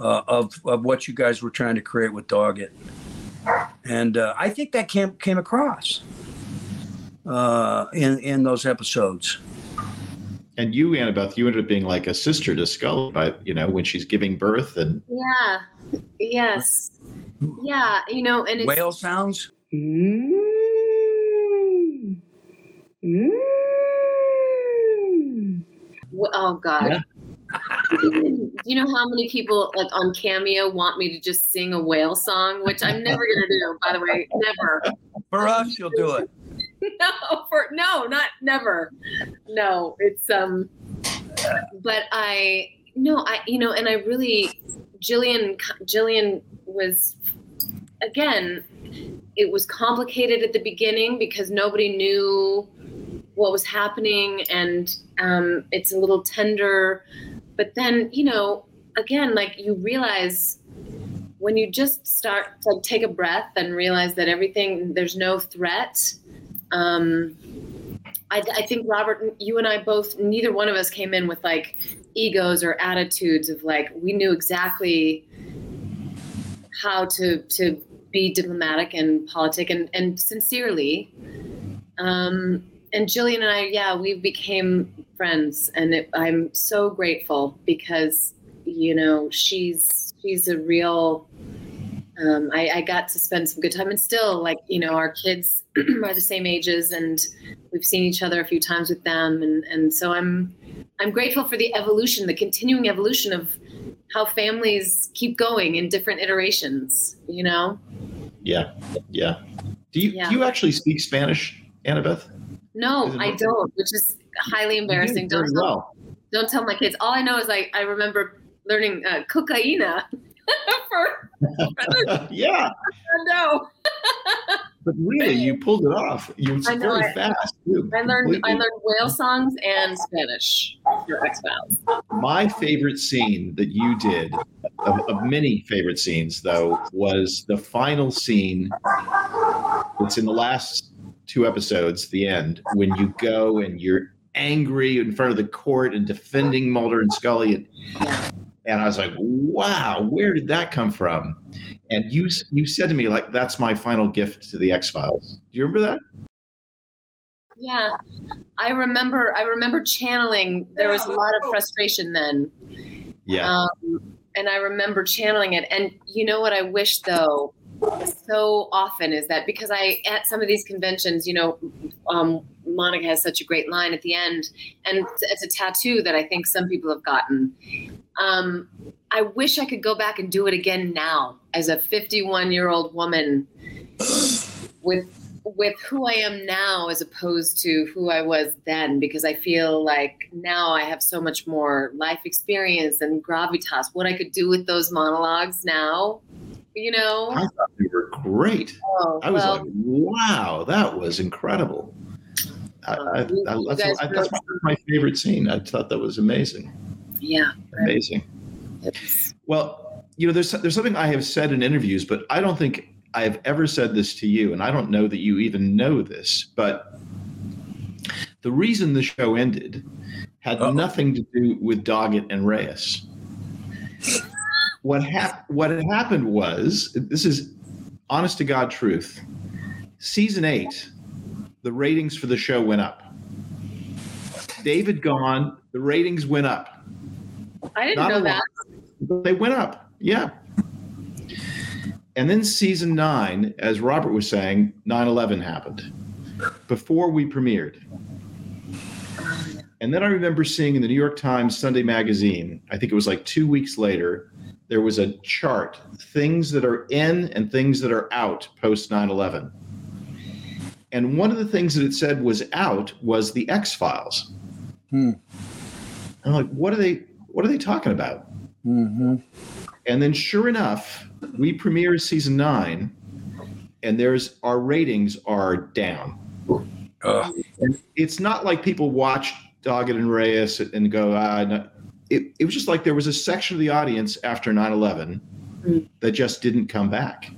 uh, of, of what you guys were trying to create with Doggett. And uh, I think that came, came across uh, in, in those episodes. And you, Annabeth, you ended up being like a sister to Scully, by you know, when she's giving birth, and Yeah. Yes. Yeah. You know, and it's Whale sounds? Mm. Mm. Oh god. Yeah. Do you know how many people like on Cameo want me to just sing a whale song, which I'm never gonna do, by the way. Never. For us, you'll do it. no, for no, not never. No, it's um. But I no, I you know, and I really, Gillian, Gillian was, again, it was complicated at the beginning because nobody knew what was happening, and um, it's a little tender. But then you know, again, like you realize when you just start to like, take a breath and realize that everything there's no threat um, I, I think Robert, you and I both, neither one of us came in with like egos or attitudes of like we knew exactly how to to be diplomatic and politic and and sincerely. Um, and Gillian and I, yeah, we became friends, and it, I'm so grateful because you know she's she's a real um, I, I got to spend some good time and still like you know our kids are the same ages and we've seen each other a few times with them and, and so i'm i'm grateful for the evolution the continuing evolution of how families keep going in different iterations you know yeah, yeah. Do you Yeah. do you actually speak Spanish, Annabeth? No i don't which is highly embarrassing don't tell, well. don't tell my kids all i know is like i remember learning uh, cocaina for, for yeah, no but really, you pulled it off. You I know, very I- fast. Too. i learned i learned whale songs and spanish for x-files My favorite scene that you did, of, of many favorite scenes though, was the final scene. It's in the last two episodes, the end, when you go and you're angry in front of the court and defending Mulder and Scully. And, and I was like, wow, where did that come from? And you you said to me, like, that's my final gift to the X Files. Do you remember that? Yeah, I remember. I remember channeling. There was a lot of frustration then, Yeah. um, and I remember channeling it. And you know what I wish though, so often is that because I at some of these conventions, you know, um, Monica has such a great line at the end, and it's a tattoo that I think some people have gotten. Um, I wish I could go back and do it again now as a 51 year old woman with with who I am now as opposed to who I was then because I feel like now I have so much more life experience and gravitas what I could do with those monologues now you know I thought they were great. oh, I was well, like, wow, that was incredible. I, I, I, you that's, I, really- that's my favorite scene. I thought that was amazing. yeah. Amazing. It's- Well, you know, there's there's something I have said in interviews, but I don't think I have ever said this to you, and I don't know that you even know this. But the reason the show ended had Uh-oh. nothing to do with Doggett and Reyes. What hap- what had happened was this is honest to God truth. Season eight, the ratings for the show went up. David gone, the ratings went up. I didn't Not know that. lot. They went up. Yeah. And then season nine, as Robert was saying, 9 11 happened before we premiered. And then I remember seeing in the New York Times Sunday magazine, I think it was like two weeks later, there was a chart things that are in and things that are out post 9 11. And one of the things that it said was out was the X Files. Hmm. I'm like, what are they? What are they talking about? Mm-hmm. And then, sure enough, we premiere season nine, and there's our ratings are down. Uh, And it's not like people watch Doggett and Reyes and go, ah. It, it was just like there was a section of the audience after 9 11 mm. that just didn't come back.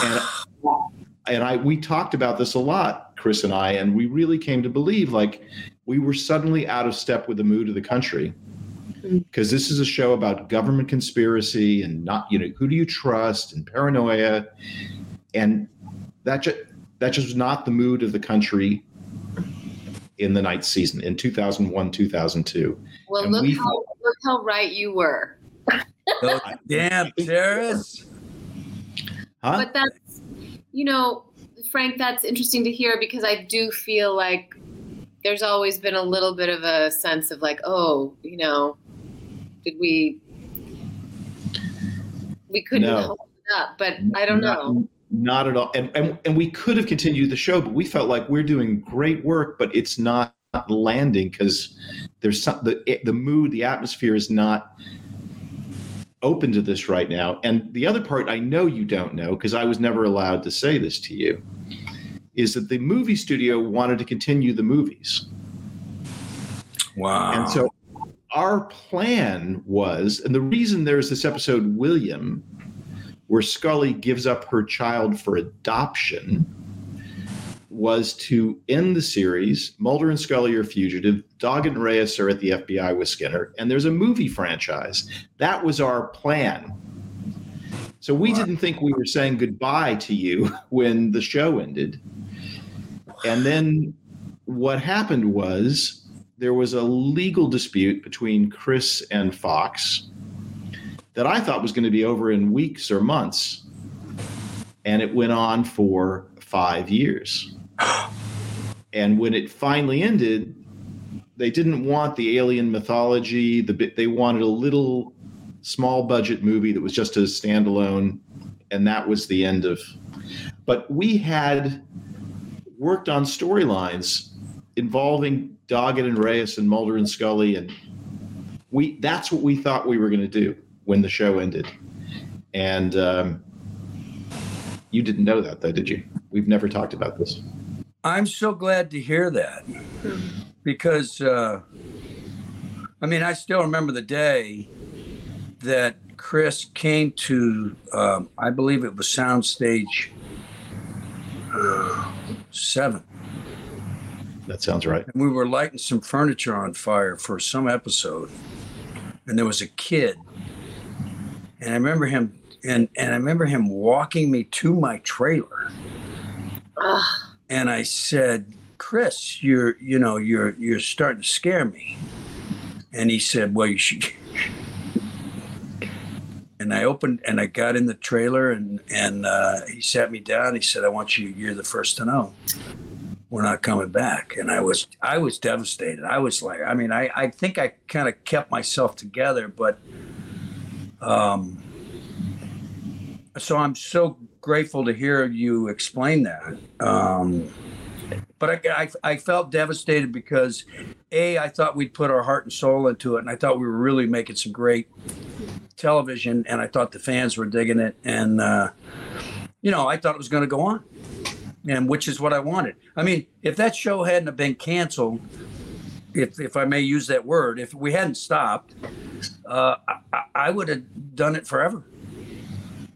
And, and I, we talked about this a lot, Chris and I, and we really came to believe like we were suddenly out of step with the mood of the country. Mm. Because this is a show about government conspiracy and not you know who do you trust and paranoia? And that just that just was not the mood of the country in the night season in 2001 2002 Well, And look we- how look how right you were. those damn terrorists. huh But that's, you know, Frank, that's interesting to hear because I do feel like there's always been a little bit of a sense of like, oh, you know, did we, we couldn't No. hold it up, but I don't Not- know. Not at all. And, and and we could have continued the show but we felt like we're doing great work but it's not landing because there's some the eh, the mood the atmosphere is not open to this right now. And the other part i know you don't know because i was never allowed to say this to you is that the movie studio wanted to continue the movies. Wow. and so our plan was, and the reason there's this episode, William, where Scully gives up her child for adoption, was to end the series. Mulder and Scully are fugitive. Doggett and Reyes are at the FBI with Skinner, and there's a movie franchise. That was our plan. So we didn't think we were saying goodbye to you when the show ended. And then what happened was there was a legal dispute between Chris and Fox that I thought was going to be over in weeks or months. And it went on for five years. And when it finally ended, they didn't want the alien mythology. The bit they wanted a little small budget movie that was just a standalone, and that was the end of. But we had worked on storylines involving Doggett and Reyes and Mulder and Scully, and we that's what we thought we were going to do when the show ended. And um, you didn't know that, though, did you? We've never talked about this. I'm so glad to hear that because, uh, I mean, I still remember the day that Chris came to, um, I believe it was Soundstage uh, 7. That sounds right. And we were lighting some furniture on fire for some episode. And there was a kid. And I remember him and, and I remember him walking me to my trailer. Ugh. and I said, "Chris, you're you know you're you're starting to scare me." And he said, "Well, you should." And I opened and I got in the trailer and and uh, he sat me down. He said, "I want you. You're the first to know. We're not coming back." And I was I was devastated. I was like, I mean, I I think I kind of kept myself together, but um. So I'm so grateful to hear you explain that. Um, but I, I, I felt devastated because, A, I thought we'd put our heart and soul into it, and I thought we were really making some great television, and I thought the fans were digging it. And, uh, you know, I thought it was going to go on. and which is what I wanted. I mean, if that show hadn't have been canceled, if if I may use that word, if we hadn't stopped, uh, I, I would have done it forever.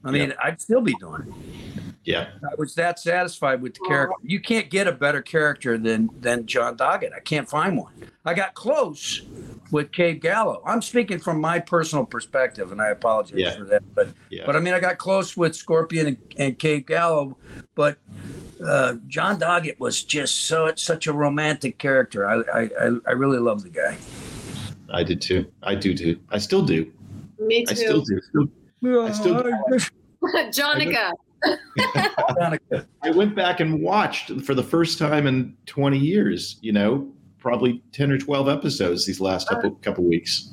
I mean, Yeah. I'd still be doing it. Yeah. I was that satisfied with the character. You can't get a better character than than John Doggett. I can't find one. I got close with Cave Gallo. I'm speaking from my personal perspective, and I apologize Yeah. for that. But Yeah. but I mean, I got close with Scorpion and, and Cave Gallo, but uh, John Doggett was just so such a romantic character. I I, I, I really love the guy. I did too. I do too. I still do. Me too. I still too. do. I still Jonica. I went back and watched for the first time in 20 years, you know, probably 10 or 12 episodes these last couple, couple weeks,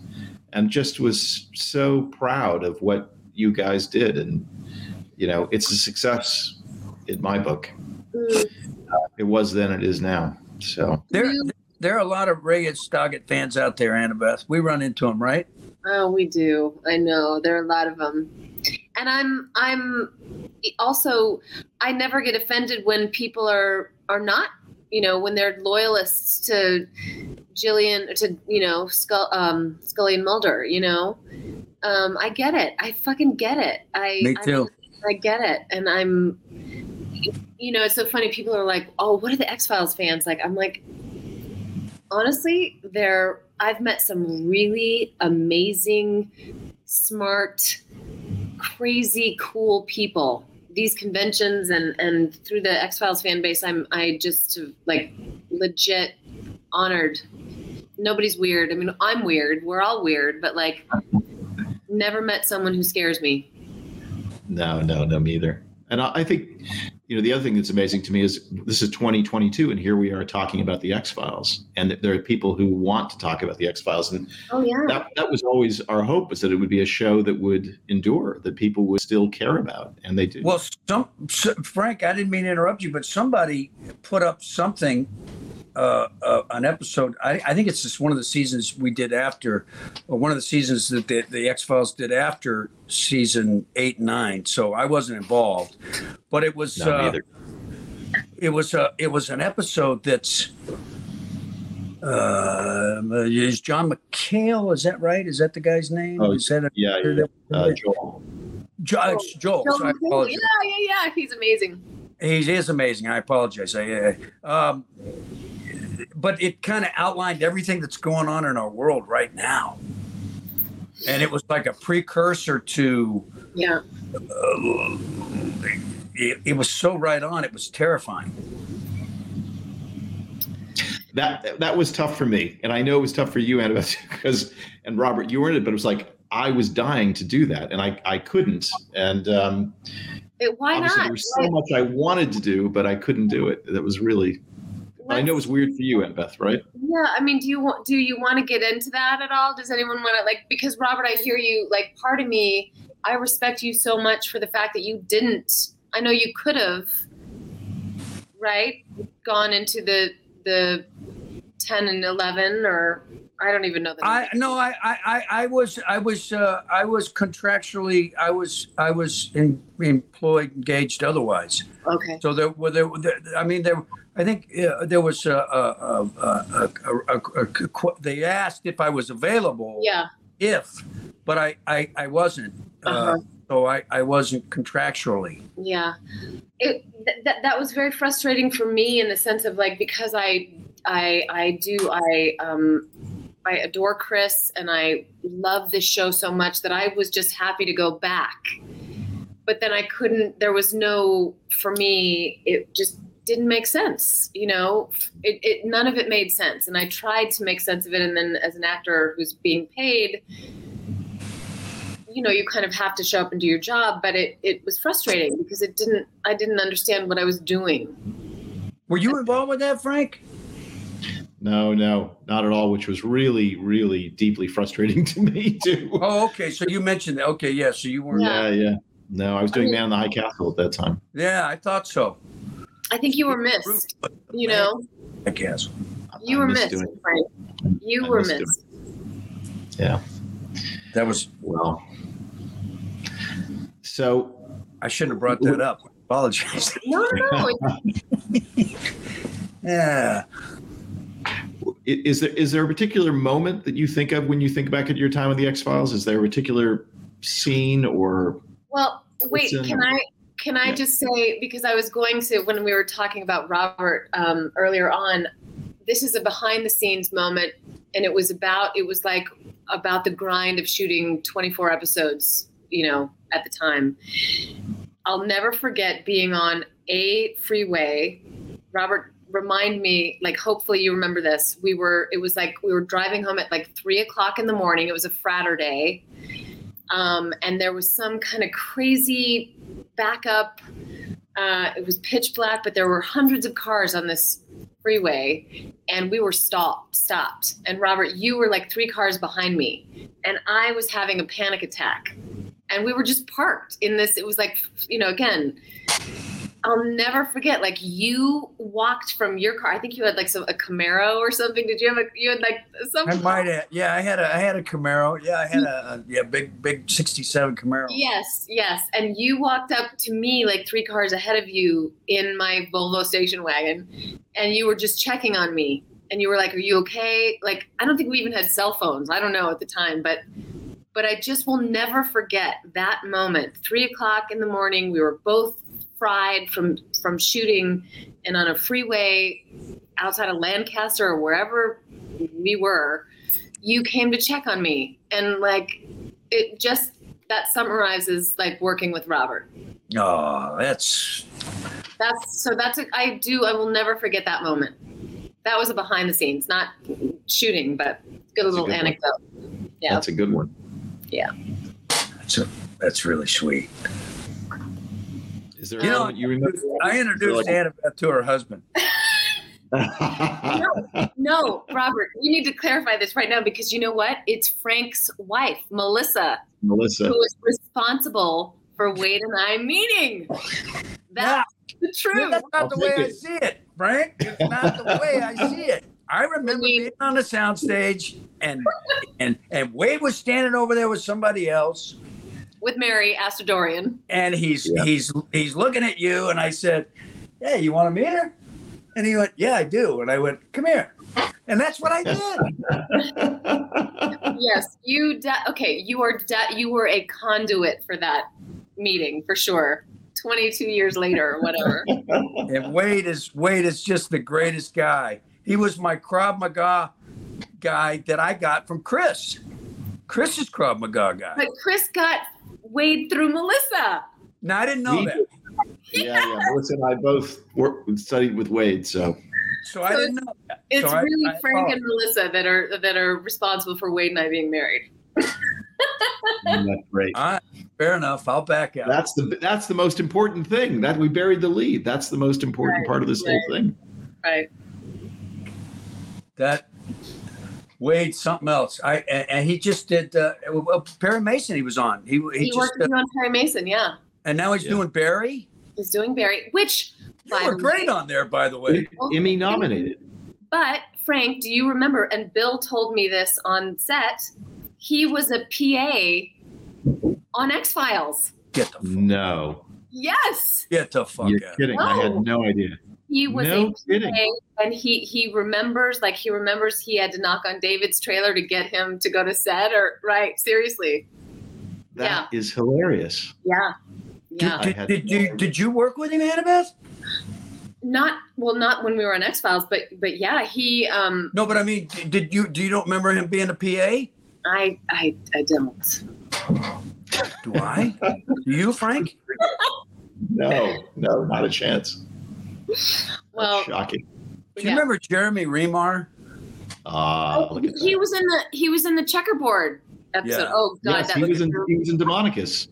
and just was so proud of what you guys did. And, you know, it's a success in my book. It was then, it is now. So, There there are a lot of Ray Doggett fans out there, Annabeth. We run into them, right? Oh, we do. I know there are a lot of them, and I'm I'm also I never get offended when people are are not you know when they're loyalists to Gillian to you know Scull, um, Scully and Mulder. You know, um, I get it. I fucking get it. I Me I- too. I get it, and I'm. You know, it's so funny. People are like, "Oh, what are the X Files fans like?" I'm like, honestly, they're. I've met some really amazing, smart, crazy, cool people. These conventions and and through the X Files fan base, I'm I just like legit honored. Nobody's weird. I mean, I'm weird. We're all weird, but like, never met someone who scares me. no, no, no, me either. And I, I think, you know, the other thing that's amazing to me is this is 2022, and here we are talking about the X Files, and that there are people who want to talk about the X Files, and Oh yeah. that that was always our hope was that it would be a show that would endure that people would still care about. And they do Well, some s- Frank, I didn't mean to interrupt you, but somebody put up something, uh, uh, an episode. I, I think it's just one of the seasons we did after, or one of the seasons that the, the X Files did after season eight and nine. So I wasn't involved, but it was no, uh, neither. it was a it was an episode that's. Uh, is John McHale? Is that right? Is that the guy's name? Oh, is that a, yeah, yeah, yeah. Uh, Joel. Jo- it's Joel. so I yeah, yeah, yeah. He's amazing. He is amazing. I apologize. I, uh, um, but it kind of outlined everything that's going on in our world right now, and it was like a precursor to. Yeah. Uh, it, it was so right on. It was terrifying. that that was tough for me and i know it was tough for you annabeth because and robert you were in it but it was like i was dying to do that and i i couldn't and um It, why not? there was so much i wanted to do but i couldn't do it that was really i know it's weird for you annabeth right Yeah, I mean, do you want do you want to get into that at all? Does anyone want to like because Robert, I hear you like part of me, I respect you so much for the fact that you didn't. I know you could have, right, gone into the the ten and eleven or I don't even know the. I no, I I I- I was I was uh, I was contractually I was I was in, employed engaged otherwise. okay. So there were there, there I mean there I think uh, there was a, a, a, a, a, a, a qu- they asked if I was available Yeah. if but I I, I wasn't uh, Uh-huh. so I, I wasn't contractually Yeah, it th- that that was very frustrating for me in the sense of like because I I I do I um I adore Chris and I love this show so much that I was just happy to go back, but then I couldn't. There was no for me. It just didn't make sense. You know, it, it none of it made sense, and I tried to make sense of it. And then as an actor who's being paid you know you kind of have to show up and do your job. But it it was frustrating because it didn't i didn't understand what i was doing. Were you involved with that Frank? No no not at all which was really really deeply frustrating to me too. Oh okay. So you mentioned that. Okay yeah so you weren't yeah yeah. No i was doing man in the high castle at that time. Yeah I thought so i think you were missed you know I guess you I were missed missed Frank. you I were missed missed yeah that was well so I shouldn't have brought that up Apologize. No, no, no. yeah. Is there is there a particular moment that you think of when you think back at your time on the X Files? Is there a particular scene or Well, wait, can there? I can I Yeah. just say because I was going to when we were talking about Robert um, earlier on, this is a behind the scenes moment, and it was about it was like about the grind of shooting 24 episodes, you know, at the time. I'll never forget being on a freeway. Robert, remind me, like, hopefully you remember this. We were, it was like we were driving home at like three o'clock in the morning. It was a Fratter Um, and there was some kind of crazy backup. Uh, it was pitch black, but there were hundreds of cars on this freeway, and we were stopped. Stopped. And Robert, you were like three cars behind me, and I was having a panic attack and we were just parked in this it was like you know again i'll never forget like you walked from your car i think you had like some a camaro or something did you have a you had like some I might have. Yeah, I had a I had a Camaro. Yeah, I had a, a yeah big big '67 Camaro. yes yes and you walked up to me like three cars ahead of you in my volvo station wagon and you were just checking on me and you were like are you okay like i don't think we even had cell phones i don't know at the time but but I just will never forget that moment. Three o'clock in the morning, we were both fried from from shooting, and on a freeway outside of Lancaster or wherever we were, you came to check on me, and like it just that summarizes like working with Robert. Oh, that's That's so that's a, I do I will never forget that moment. That was a behind the scenes, not shooting, but good a little good one. anecdote. Yeah. that's a good one. Yeah. That's a, that's really sweet. Is there You a know, moment you remember? I introduced Like- Annabeth to her husband. No, Robert, you need to clarify this right now because you know what? It's Frank's wife, Melissa, Melissa. who was responsible for Wade and I meeting. That's the truth. That's not I'll the way take I see it, Frank. It's not the way I see it. I remember mean- being on the soundstage and and and Wade was standing over there with somebody else, With Mary Astadourian. and he's Yeah. he's he's looking at you, and I said, "Hey, you want to meet her?" And he went, "Yeah, I do." And I went, "Come here," and that's what I did. Yes, you. De- okay, you are. De- you were a conduit for that meeting for sure. Twenty-two years later, or whatever. And Wade is Wade is just the greatest guy. He was my Krav Maga guy that I got from Chris. Chris is Krav Maga guy. but Chris got Wade through Melissa. No, I didn't know We that. did. yeah, yeah. Melissa and I both worked, studied with Wade, so So I didn't know that. It's So really I Frank apologize. and Melissa that are that are responsible for Wade and I being married. Mm, that's great. All right, fair enough. I'll back out. That's the that's the most important thing. That we buried the lead. That's the most important Right, part of this whole thing. Right. that Wade something else. I and, and he just did uh, well, Perry Mason. He was on. He he, He, just worked uh, with you on Perry Mason, yeah. and now he's Yeah. doing Barry. He's doing Barry, which You by were great on there, by the way. Emmy nominated. But Frank, do you remember? And Bill told me this on set. He was a PA on X Files. Get the fuck, No, Yes, get the fuck you're out. kidding. I had no idea. He was No a kidding. PA, and he he remembers like he remembers he had to knock on David's trailer to get him to go to set. Or right, seriously, That is hilarious. yeah, yeah. I Did, did, you, did you work with him, Annabeth? not well, not when we were on X Files, but but yeah, he um No, but I mean, did- did you do you don't remember him being a PA? I I I don't. Do I? do you, Frank? No, no, not a chance. Well, Shocking. Do you yeah. remember Jeremy Remar? Uh, oh, look at he was in the he was in the checkerboard episode. Yeah. Oh God, Yes, that he was in he was in Daemonicus.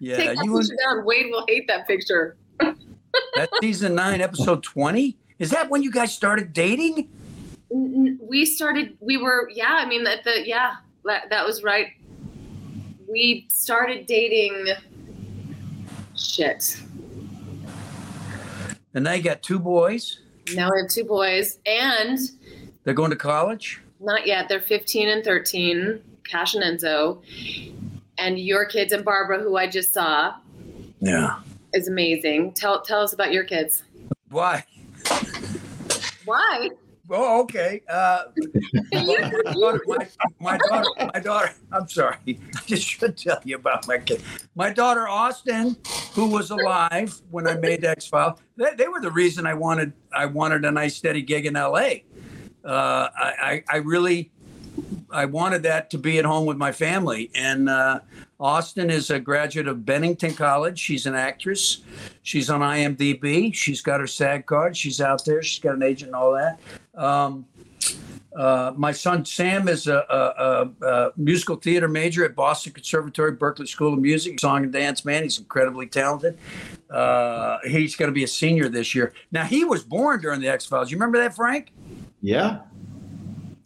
Yeah, Take that you picture down. Wade will hate that picture. that season nine, episode twenty. Is that when you guys started dating? N- n- We started. We were. Yeah. I mean that. The yeah. That, that was right. We started dating. Shit. And now you got two boys. Now we have two boys, and They're going to college. not yet. They're 15 and 13. Cash and Enzo, and your kids and Barbara, who I just saw. Yeah. is amazing. Tell tell us about your kids. Why? Why? Oh, okay. Uh, my, daughter, my, my daughter, my daughter. I'm sorry. I just should tell you about my kid. My daughter Austin, who was alive when I made X File. They, they, were the reason I wanted I wanted a nice steady gig in L.A. Uh, I, I, I really I wanted that to be at home with my family. And uh, Austin is a graduate of Bennington College. She's an actress. She's on IMDb. She's got her SAG card. She's out there. She's got an agent and all that. Um, uh, my son Sam is a, a, a, a, musical theater major at Boston Conservatory, Berklee School of Music, song and dance man. He's incredibly talented. Uh, he's going to be a senior this year. Now he was born during the X Files. You remember that, Frank? Yeah.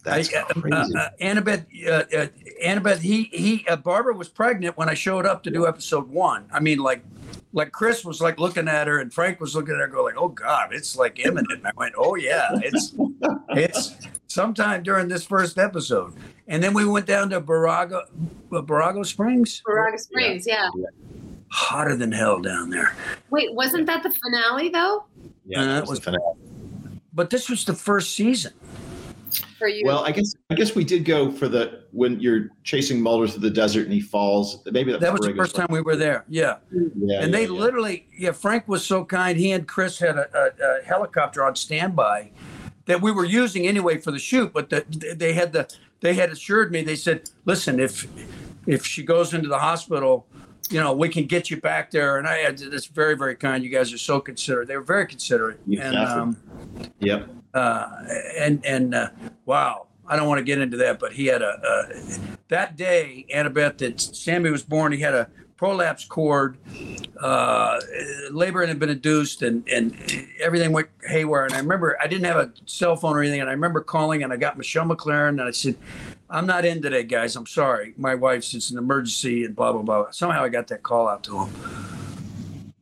That's I, uh, crazy. Uh, uh, Annabeth, uh, uh, Annabeth, he he, uh, Barbara was pregnant when I showed up to do episode one. I mean, like, like Chris was like looking at her, and Frank was looking at her, go like, "Oh God, it's like imminent." And I went, "Oh yeah, it's it's sometime during this first episode." And then we went down to Borrego, Borrego Springs. Borrego Springs, yeah. yeah. Hotter than hell down there. Wait, wasn't that the finale though? Yeah, that was, was the finale. But this was the first season for you? Well, I guess I guess we did go for the when you're chasing Mulder through the desert and he falls. Maybe that was the first time we were there. Yeah, yeah. And they yeah. literally, yeah. Frank was so kind. He and Chris had a, a, a, helicopter on standby that we were using anyway for the shoot. But the, they had the they had assured me. They said, "Listen, if if she goes into the hospital." you know, we can get you back there. And I had this very, very kind. You guys are so considerate. They were very considerate. Yeah, and, um, yep. Uh, and and uh, wow, I don't want to get into that, but he had a, that day, Annabeth, that Sammy was born. He had a prolapse cord. Uh, labor had been induced, and and everything went haywire. And I remember I didn't have a cell phone or anything, and I remember calling, and I got Michelle MacLaren, and I said. I'm not in today, guys. I'm sorry. My wife's it's an emergency and blah blah blah. Somehow I got that call out to him.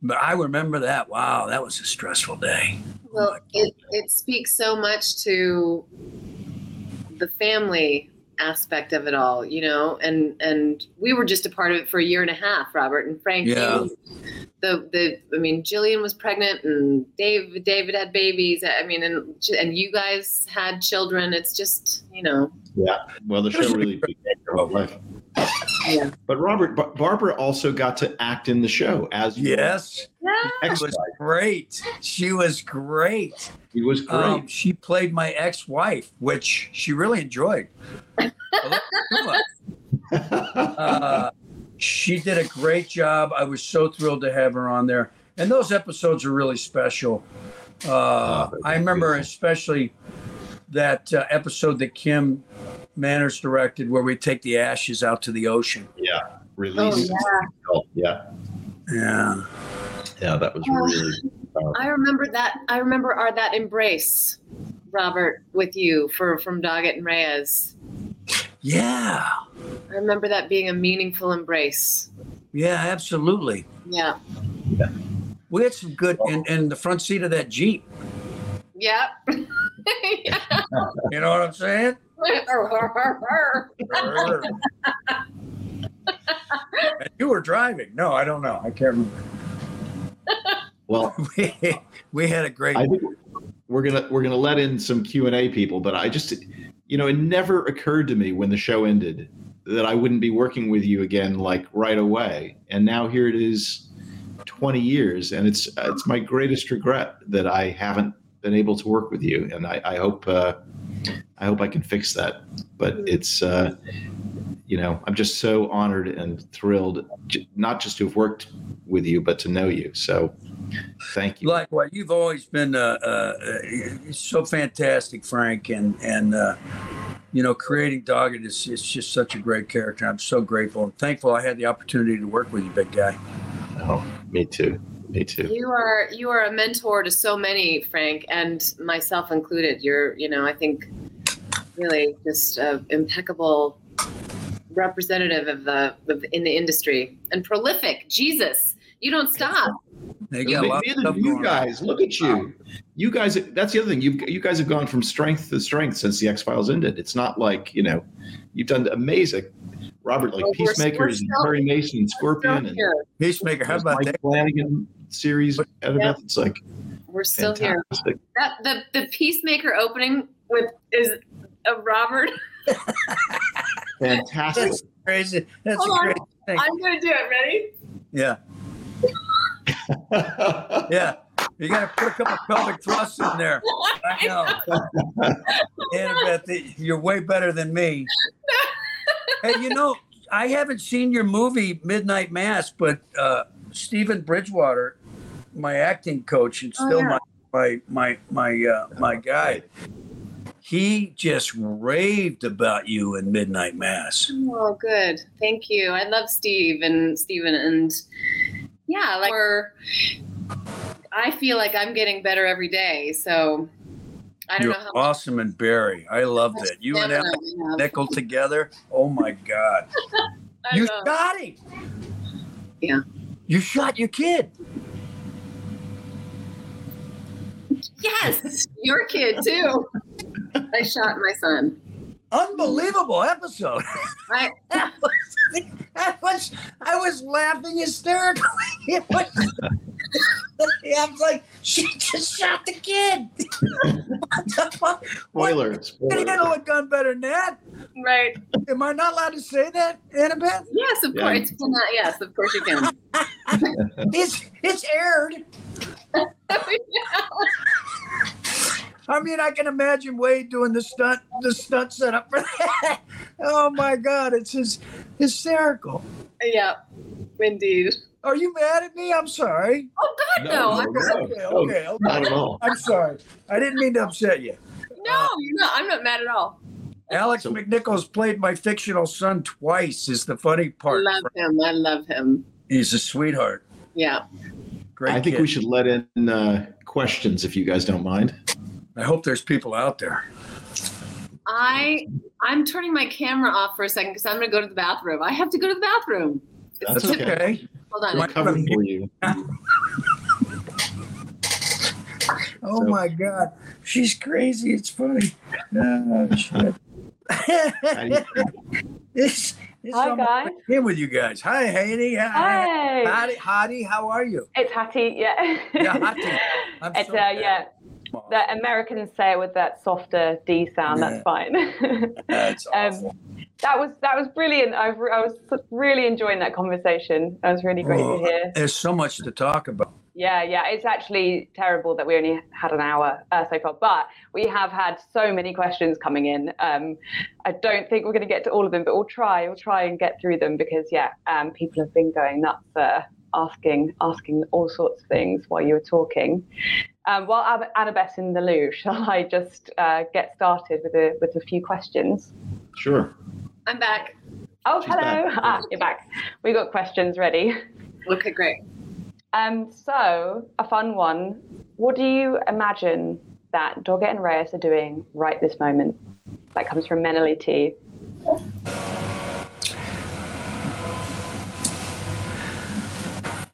But I remember that. Wow, that was a stressful day. Oh well, it, it speaks so much to the family aspect of it all, you know, and and we were just a part of it for a year and a half, Robert and Frank. Yeah. The the I mean, Gillian was pregnant and Dave David had babies. I mean, and and you guys had children. It's just you know. Yeah. Well, the show really became your life. Yeah. But Robert, Barbara also got to act in the show as yes, yeah. She was great. She was great. She was great. Um, she played my ex-wife, which she really enjoyed. uh, she did a great job. I was so thrilled to have her on there, and those episodes are really special. Uh, oh, I remember especially that uh, episode that Kim Manners directed, where we take the ashes out to the ocean. Yeah, release. Oh, yeah. yeah. Yeah. Yeah, that was really. Powerful. I remember that. I remember our that embrace, Robert, with you for from Doggett and Reyes. Yeah. I remember that being a meaningful embrace. Yeah, absolutely. Yeah. yeah. We had some good in, in the front seat of that Jeep. Yep. yeah. You know what I'm saying? You were driving. No, I don't know. I can't remember. Well, we, we had a great. I think we're gonna we're gonna let in some Q and A people, but I just, you know, it never occurred to me when the show ended that I wouldn't be working with you again like right away, and now here it is, twenty years, and it's it's my greatest regret that I haven't been able to work with you, and I, I hope uh, I hope I can fix that. But it's. Uh, you know, I'm just so honored and thrilled, not just to have worked with you, but to know you. So thank you. Likewise, you've always been uh, uh, so fantastic, Frank, and and uh, you know, creating Doggett is it's just such a great character. I'm so grateful and thankful I had the opportunity to work with you, big guy. Oh, me too. Me too. You are you are a mentor to so many, Frank, and myself included. You're, you know, I think really just an impeccable representative of the of, in the industry and prolific. Jesus, you don't stop. They got you guys. Look at you. You guys. That's the other thing. You you guys have gone from strength to strength since the X Files ended. It's not like you know, you've done amazing. Robert, like well, Peacemakers and Perry Mason, and Scorpion, and Peacemaker. How about Mike that? Flanagan, series, Annabeth? It's like We're still here. That the the peacemaker opening with is a Robert. Fantastic. Crazy. That's Hold a on. thing. I'm gonna do it. Ready? Yeah. Yeah. You got to put a couple pelvic thrusts in there. I know. Annabeth, you're way better than me. Hey, you know, I haven't seen your movie Midnight Mass, but uh, Stephen Bridgewater, my acting coach and Oh, still yeah. my my my my uh, my guy, he just raved about you in Midnight Mass. Oh, good. Thank you. I love Steve and Steven and yeah, like we're I feel like I'm getting better every day. So I don't You're know how awesome and Barry. I loved much it. You and stamina Ellen we have. Nickel together. Oh my God. You know. shot him. Yeah. You shot your kid. Yes, your kid too. I shot my son. Unbelievable episode. I That was, that was I was laughing hysterically. It was, I was like, she just shot the kid. what the fuck? Spoiler. Can spoiler. handle a gun better than that? right. Am I not allowed to say that, Annabeth? Yes, of Yeah. course. Not, yes, of course you can. It's it's aired. I mean, I can imagine Wade doing the stunt, the stunt setup for that. Oh my God, it's his hysterical. yeah, indeed. Are you mad at me? I'm sorry. Oh God, no! No, I'm no, Okay, no, okay, okay. Not at all. I'm sorry. I didn't mean to upset you. no, uh, you're not. I'm not mad at all. Alex So- McNichols played my fictional son twice. Is the funny part. I part. love him. I love him. He's a sweetheart. Yeah. Great. I think kid. we should let in uh, questions if you guys don't mind. I hope there's people out there. I I'm turning my camera off for a second because I'm gonna go to the bathroom. I have to go to the bathroom. That's That's okay. okay. Hold on. We're covered for you. Oh So- my God, she's crazy. It's funny. Oh, shit. How do you- this, this Hi, guys. In with you guys. Hi, Haney. Hi. Hi. Hottie, Hottie, how are you? It's Hattie, yeah. Yeah, Hattie. I'm it's, so uh, yeah. The Americans say it with that softer D sound. Yeah. That's fine. That's awful. um, that was that was brilliant. I, I was really enjoying that conversation. That was really great Oh, to hear. There's so much to talk about. Yeah, yeah. It's actually terrible that we only had an hour uh, so far, but we have had so many questions coming in. Um, I don't think we're going to get to all of them, but we'll try. We'll try and get through them because yeah, um, people have been going nuts, uh, asking asking all sorts of things while you were talking. Um, while Ab- Annabeth's in the loo, shall I just uh, get started with a with a few questions? Sure. I'm back. Oh, She's hello. back. Ah, you're back. We got questions ready. Okay, great. Um, so a fun one. What do you imagine that Doggett and Reyes are doing right this moment? That comes from Menely T.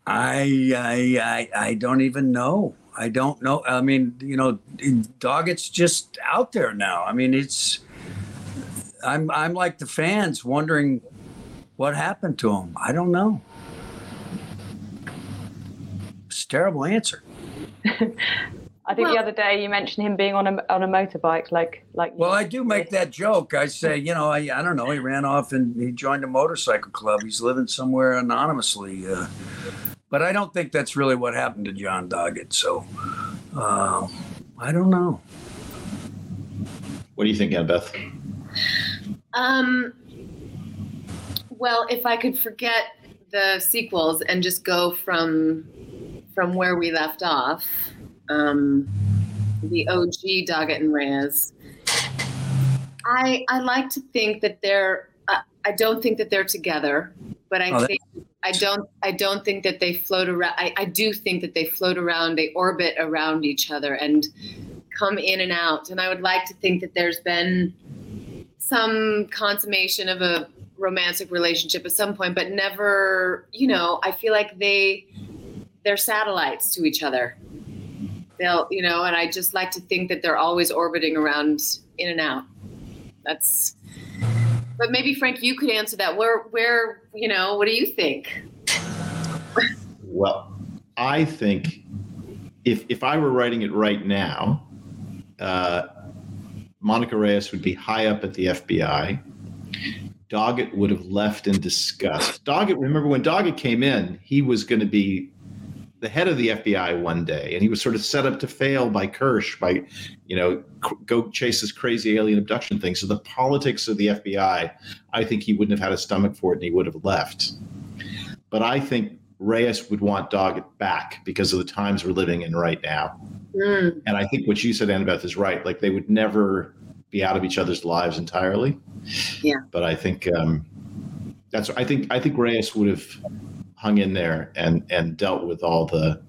I, I I I don't even know. I don't know. I mean, you know, Doggett's just out there now. I mean, it's. I'm I'm like the fans wondering what happened to him. I don't know. It's a terrible answer. I think Well- the other day you mentioned him being on a on a motorbike, like like. Well, I do make that joke. I say, you know, I, I don't know. He ran off and he joined a motorcycle club. He's living somewhere anonymously. Uh, but I don't think that's really what happened to John Doggett. So uh, I don't know. What do you think, Annabeth? Um, well, if I could forget the sequels and just go from from where we left off, um, the OG Doggett and Reyes. I I like to think that they're. I, I don't think that they're together, but I Oh, think. I don't. I don't think that they float around. I, I do think that they float around. They orbit around each other and come in and out. And I would like to think that there's been some consummation of a romantic relationship at some point, but never, you know, I feel like they they're satellites to each other. They'll, you know, and I just like to think that they're always orbiting around in and out. That's but maybe Frank, you could answer that. Where where, you know, what do you think? Well, I think if if I were writing it right now, uh, Monica Reyes would be high up at the FBI. Doggett would have left in disgust. Doggett, remember when Doggett came in, he was going to be the head of the FBI one day, and he was sort of set up to fail by Kersh, by, you know, go chase this crazy alien abduction thing. So the politics of the FBI, I think he wouldn't have had a stomach for it, and he would have left. But I think Reyes would want Doggett back because of the times we're living in right now. Mm. And I think what you said, Annabeth, is right. Like they would never be out of each other's lives entirely. Yeah. But I think um, that's. I think I think Reyes would have hung in there and and dealt with all the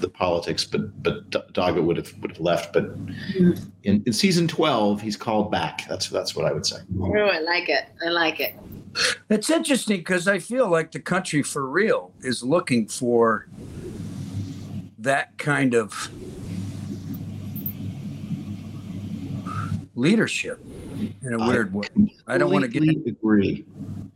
the politics, but but Doggett would have would have left. But mm-hmm. in, in season twelve, he's called back. That's that's what I would say. Oh, I like it. I like it. It's interesting because I feel like the country for real is looking for that kind of leadership in a I weird way. I don't want to get, Completely agree.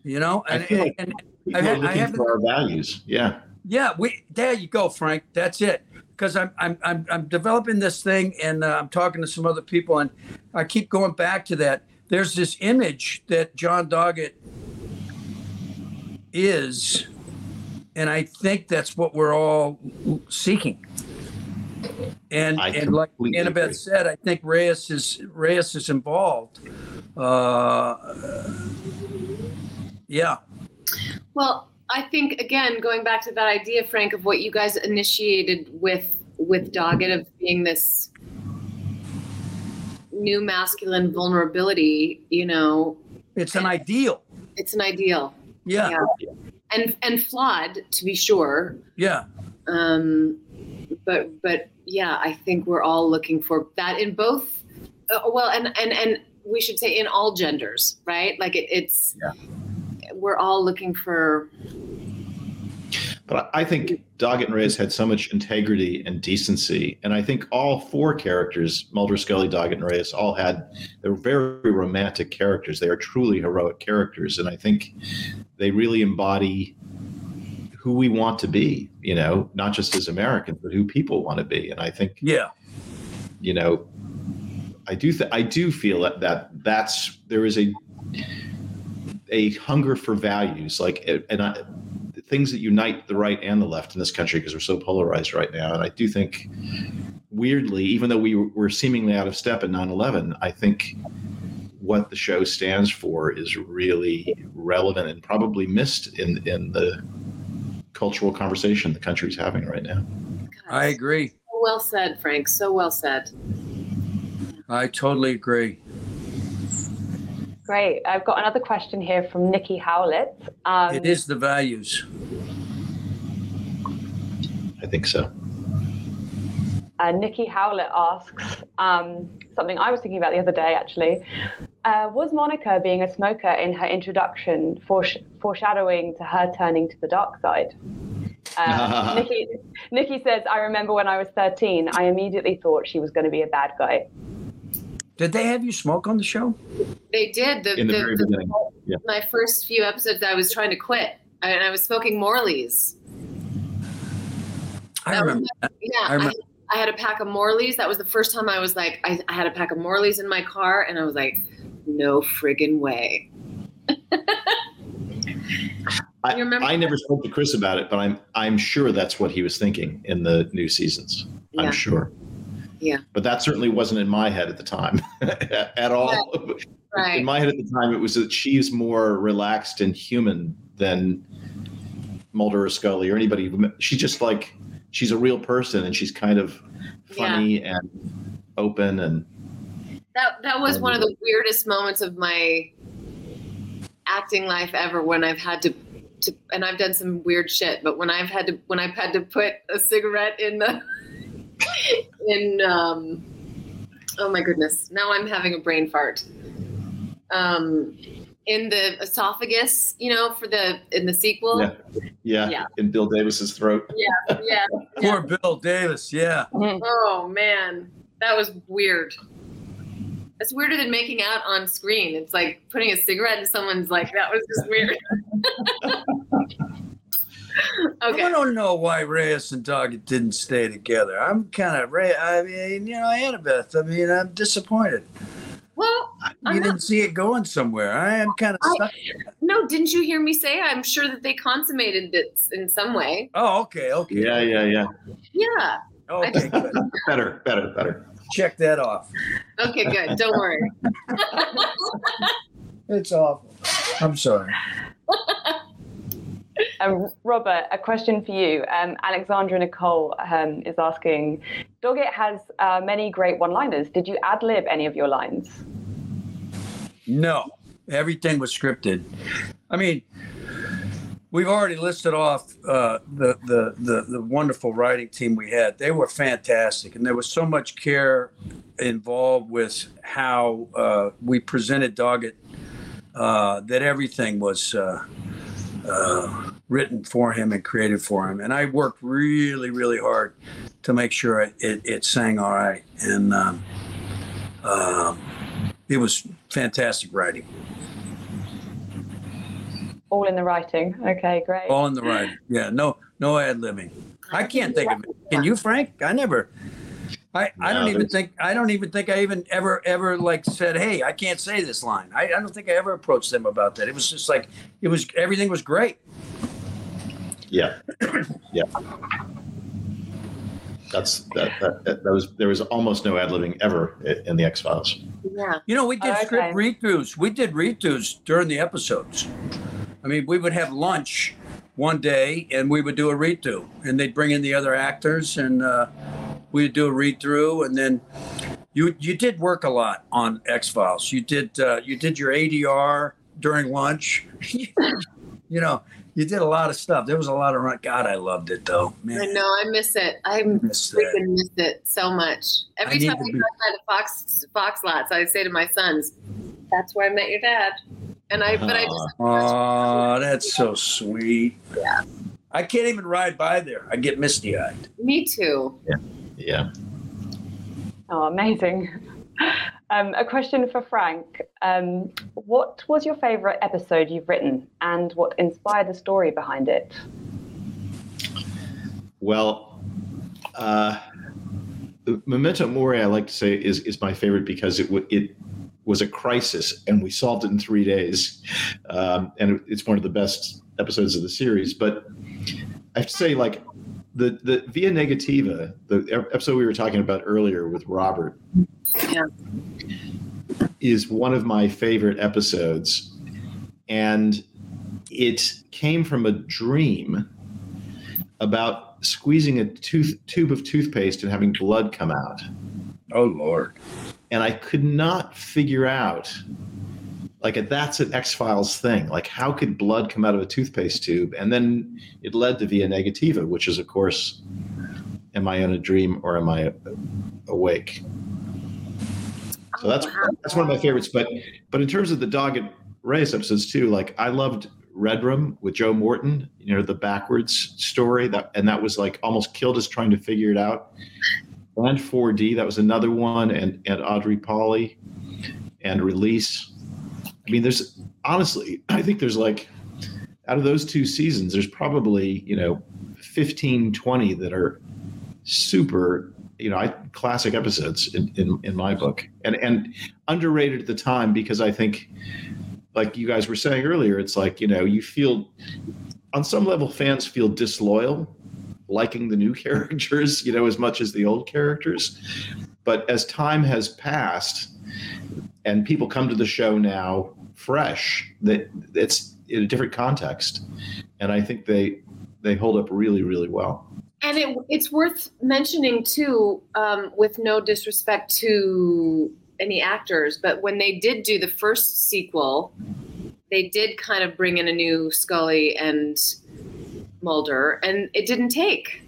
you know, I and, feel like and, People I are looking have- for our values. Yeah. Yeah, we there you go, Frank. That's it. Because I'm I'm I'm I'm developing this thing, and uh, I'm talking to some other people, and I keep going back to that. There's this image that John Doggett is, and I think that's what we're all seeking. And I and like Annabeth agree. said, I think Reyes is Reyes is involved. Uh, yeah, Well, I think again, going back to that idea, Frank, of what you guys initiated with with Doggett of being this new masculine vulnerability, you know, it's an ideal. it's an ideal. Yeah, Yeah. And and flawed to be sure. yeah. Um but but yeah, I think we're all looking for that in both uh, well and and and we should say in all genders, right? Like it, it's we're all looking for But I I think Doggett and Reyes had so much integrity and decency, and I think all four characters, Mulder, Scully, Doggett, and Reyes, all had they were very romantic characters. They are truly heroic characters, and I think they really embody who we want to be. You know, not just as Americans, but who people want to be. And I think Yeah. you know, I do th- I do feel that that that's there is a a hunger for values like and I, things that unite the right and the left in this country because we're so polarized right now and I do think weirdly even though we were seemingly out of step at 9/11 I think what the show stands for is really relevant and probably missed in in the cultural conversation the country's having right now. I agree. So well said, Frank. So well said. I totally agree. Great. I've got another question here from Nikki Howlett. Um, it is the values. I think so. Uh, Nikki Howlett asks um, something I was thinking about the other day, actually. Uh, was Monica being a smoker in her introduction foresh- foreshadowing to her turning to the dark side? Uh, Nikki, Nikki says, I remember when I was 13, I immediately thought she was going to be a bad guy. Did they have you smoke on the show? They did. The, In the the- very the- beginning. Yeah. My first few episodes, I was trying to quit, and I was smoking Morley's. I That was remember. that. Yeah, I I, remember. I had a pack of Morley's. That was the first time I was like, I, I had a pack of Morley's in my car, and I was like, no friggin' way. I, You remember I never spoke to Chris about it, but I'm I'm sure that's what he was thinking in the new seasons. Yeah. I'm sure. Yeah. But that certainly wasn't in my head at the time at all. In Right. my head at the time, it was that she's more relaxed and human than Mulder or Scully or anybody. She's just like she's a real person, and she's kind of funny and open and That that was one of the weirdest moments of my acting life ever when I've had to to and I've done some weird shit, but when I've had to when I've had to put a cigarette in the in um oh my goodness. Now I'm having a brain fart. Um in the esophagus, you know, for the in the sequel. Yeah. yeah, Yeah. in Bill Davis's throat. Yeah. yeah. Poor Bill Davis. Yeah. Oh man, that was weird. It's weirder than making out on screen. It's like putting a cigarette in someone's like that was just weird. Okay. I don't know why Reyes and Doggett didn't stay together. I'm kind of Ray. I mean, you know, Annabeth. I mean, I'm disappointed. Well, You I'm not- didn't see it going somewhere. I am kind of I- stuck. no, didn't you hear me say? I'm sure that they consummated it in some way. Oh, okay, okay. Yeah, yeah, yeah. Yeah. Okay, good. Better, better, better. Check that off. Okay, good. Don't worry. It's awful. I'm sorry. Um, Robert, a question for you. Um, Alexandra Nicole um, is asking Doggett has uh, many great one liners. Did you ad lib any of your lines? No, everything was scripted. I mean, we've already listed off uh, the, the the the wonderful writing team we had. They were fantastic, and there was so much care involved with how uh, we presented Doggett uh, that everything was. Uh, uh, written for him and created for him, and I worked really, really hard to make sure it, it, it sang all right, and um, um, it was fantastic writing. All in the writing. Okay, great. All in the writing. Yeah, no, no ad libbing. I can't think of it. Can you, Frank? I never. I, I don't even think I don't even think I even ever ever like said hey I can't say this line I, I don't think I ever approached them about that it was just like it was everything was great Yeah, yeah. That's that, that. That that was there was almost no ad libbing ever in the X Files. Yeah. You know, we did Okay. script read-throughs. We did read-throughs during the episodes. I mean, we would have lunch one day and we would do a read-through, and they'd bring in the other actors, and uh, we'd do a read-through, and then you you did work a lot on X Files. You did uh, you did your ADR during lunch. you know, you did a lot of stuff. There was a lot of run. God, I loved it though. I know. I miss it. I miss that. freaking miss it so much. Every need time to I be- drive by the Fox Fox lots, I say to my sons, "That's where I met your dad." And I, but I just Oh, that's so sweet. Yeah. I can't even ride by there. I get misty eyed. me too. Yeah. Oh, amazing. Um, a question for Frank. Um, what was your favorite episode you've written and what inspired the story behind it? Well, uh, Memento Mori, I like to say, is is my favorite because it w- it was a crisis and we solved it in three days, um, and it's one of the best episodes of the series. But I have to say, like the the Via Negativa, the episode we were talking about earlier with Robert, Yeah. is one of my favorite episodes, and it came from a dream about squeezing a tooth tube of toothpaste and having blood come out. Oh Lord. And I could not figure out like that's an X Files thing. Like how could blood come out of a toothpaste tube? And then it led to Via Negativa, which is of course, am I in a dream or am I awake? So that's that's one of my favorites. But but in terms of the Dog and Reyes episodes too, like I loved Redrum with Joe Morton, you know, the backwards story that and that was like almost killed us trying to figure it out. And 4D, that was another one, and and Audrey Pauley and Release. I mean, there's honestly, I think there's like out of those two seasons, there's probably, you know, 15, 20 that are super you know, I, classic episodes in, in, in my book, and and underrated at the time because I think, like you guys were saying earlier, it's like you know you feel, on some level, fans feel disloyal, liking the new characters, you know, as much as the old characters, but as time has passed, and people come to the show now fresh, that it's in a different context, and I think they they hold up really really well. And it, it's worth mentioning too, um, with no disrespect to any actors, but when they did do the first sequel, they did kind of bring in a new Scully and Mulder, and it didn't take.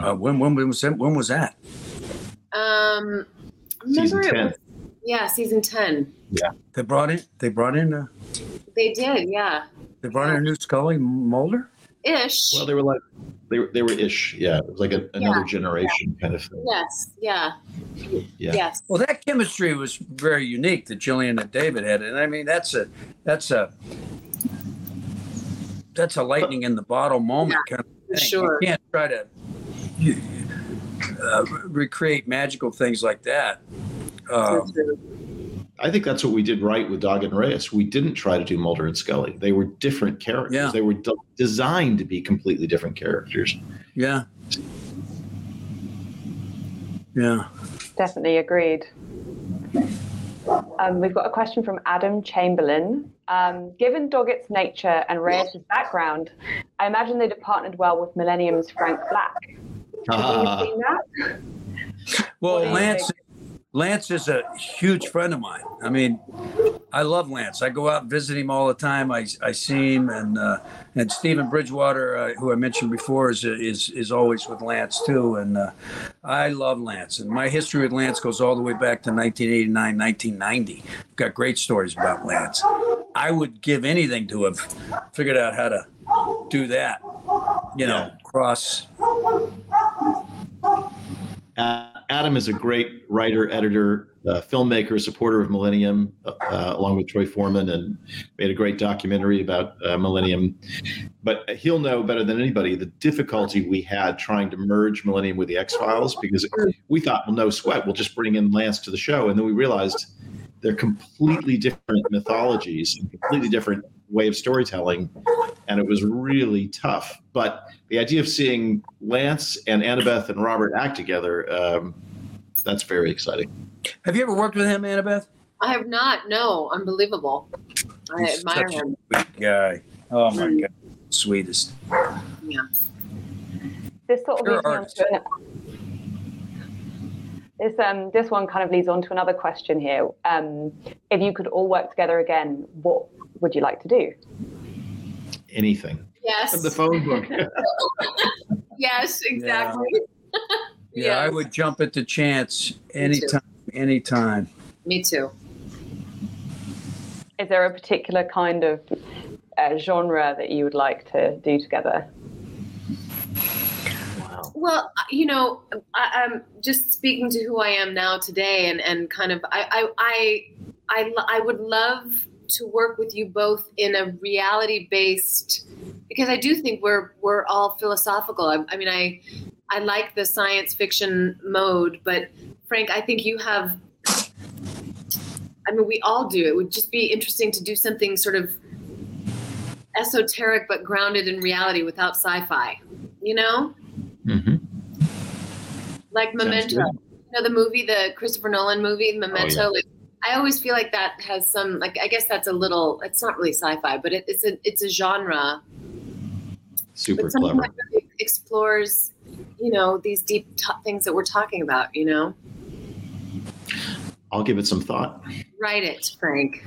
Uh, when when was? When was that? Um, Season remember it 10. was yeah, season ten. Yeah, They brought in. They brought in. Uh, They did, yeah, they brought in a new Scully Mulder. ish. Well, they were like they were they were ish, yeah. It was like a, another generation kind of thing. yes, yeah, Yeah. yes. Well, that chemistry was very unique that Gillian and David had, and I mean that's a that's a that's a lightning in the bottle moment kind of thing. sure. You can't try to you, uh, recreate magical things like that. Um, I think that's what we did right with Dog and Reyes. We didn't try to do Mulder and Scully. They were different characters. Yeah. They were de- designed to be completely different characters. yeah. Yeah. Definitely agreed. Um, we've got a question from Adam Chamberlain. Um, given Doggett's nature and Reyes' background, I imagine they'd have partnered well with Millennium's Frank Black. Have Ah. you seen that? Well, What do you Lance, Lance is a huge friend of mine. I mean, I love Lance. I go out and visit him all the time. I, I see him, and uh, and Stephen Bridgewater, uh, who I mentioned before, is is is always with Lance too. And uh, I love Lance. And my history with Lance goes all the way back to 1989, 1990. I've got great stories about Lance. I would give anything to have figured out how to do that. You know, Yeah. cross. Uh, Adam is a great writer, editor, uh, filmmaker, supporter of Millennium, uh, along with Troy Foreman, and made a great documentary about uh, Millennium. But he'll know better than anybody the difficulty we had trying to merge Millennium with the X Files because we thought, well, no sweat, we'll just bring in Lance to the show, and then we realized they're completely different mythologies, completely different way of storytelling, and it was really tough. But the idea of seeing Lance and Annabeth and Robert act together, um, that's very exciting. Have you ever worked with him, Annabeth? I have not. No, unbelievable. I He's admire such a him. Sweet guy. Oh my Mm. god, sweetest. Yeah. This sort of Sure, leads on to this um this one kind of leads on to another question here. Um, if you could all work together again, what would you like to do? Anything. Yes. The phone book. Yes, exactly. Yeah, I Yes. would jump at the chance anytime. Anytime. Me too. Is there a particular kind of uh, genre that you would like to do together? Well, you know, I, I'm just speaking to who I am now today, and and kind of, I I I I, I would love to work with you both in a reality based, because I do think we're we're all philosophical. I, I mean, I I like the science fiction mode, but Frank, I think you have. I mean, we all do. It would just be interesting to do something sort of esoteric but grounded in reality without sci-fi. You know, hmm like Memento. You know the movie, the Christopher Nolan movie, Memento. yeah. like, I always feel like that has some like I guess that's a little. It's not really sci-fi, but it, it's a it's a genre. Super but clever. that really explores, you know, these deep t- things that we're talking about. You know, I'll give it some thought. write it, Frank.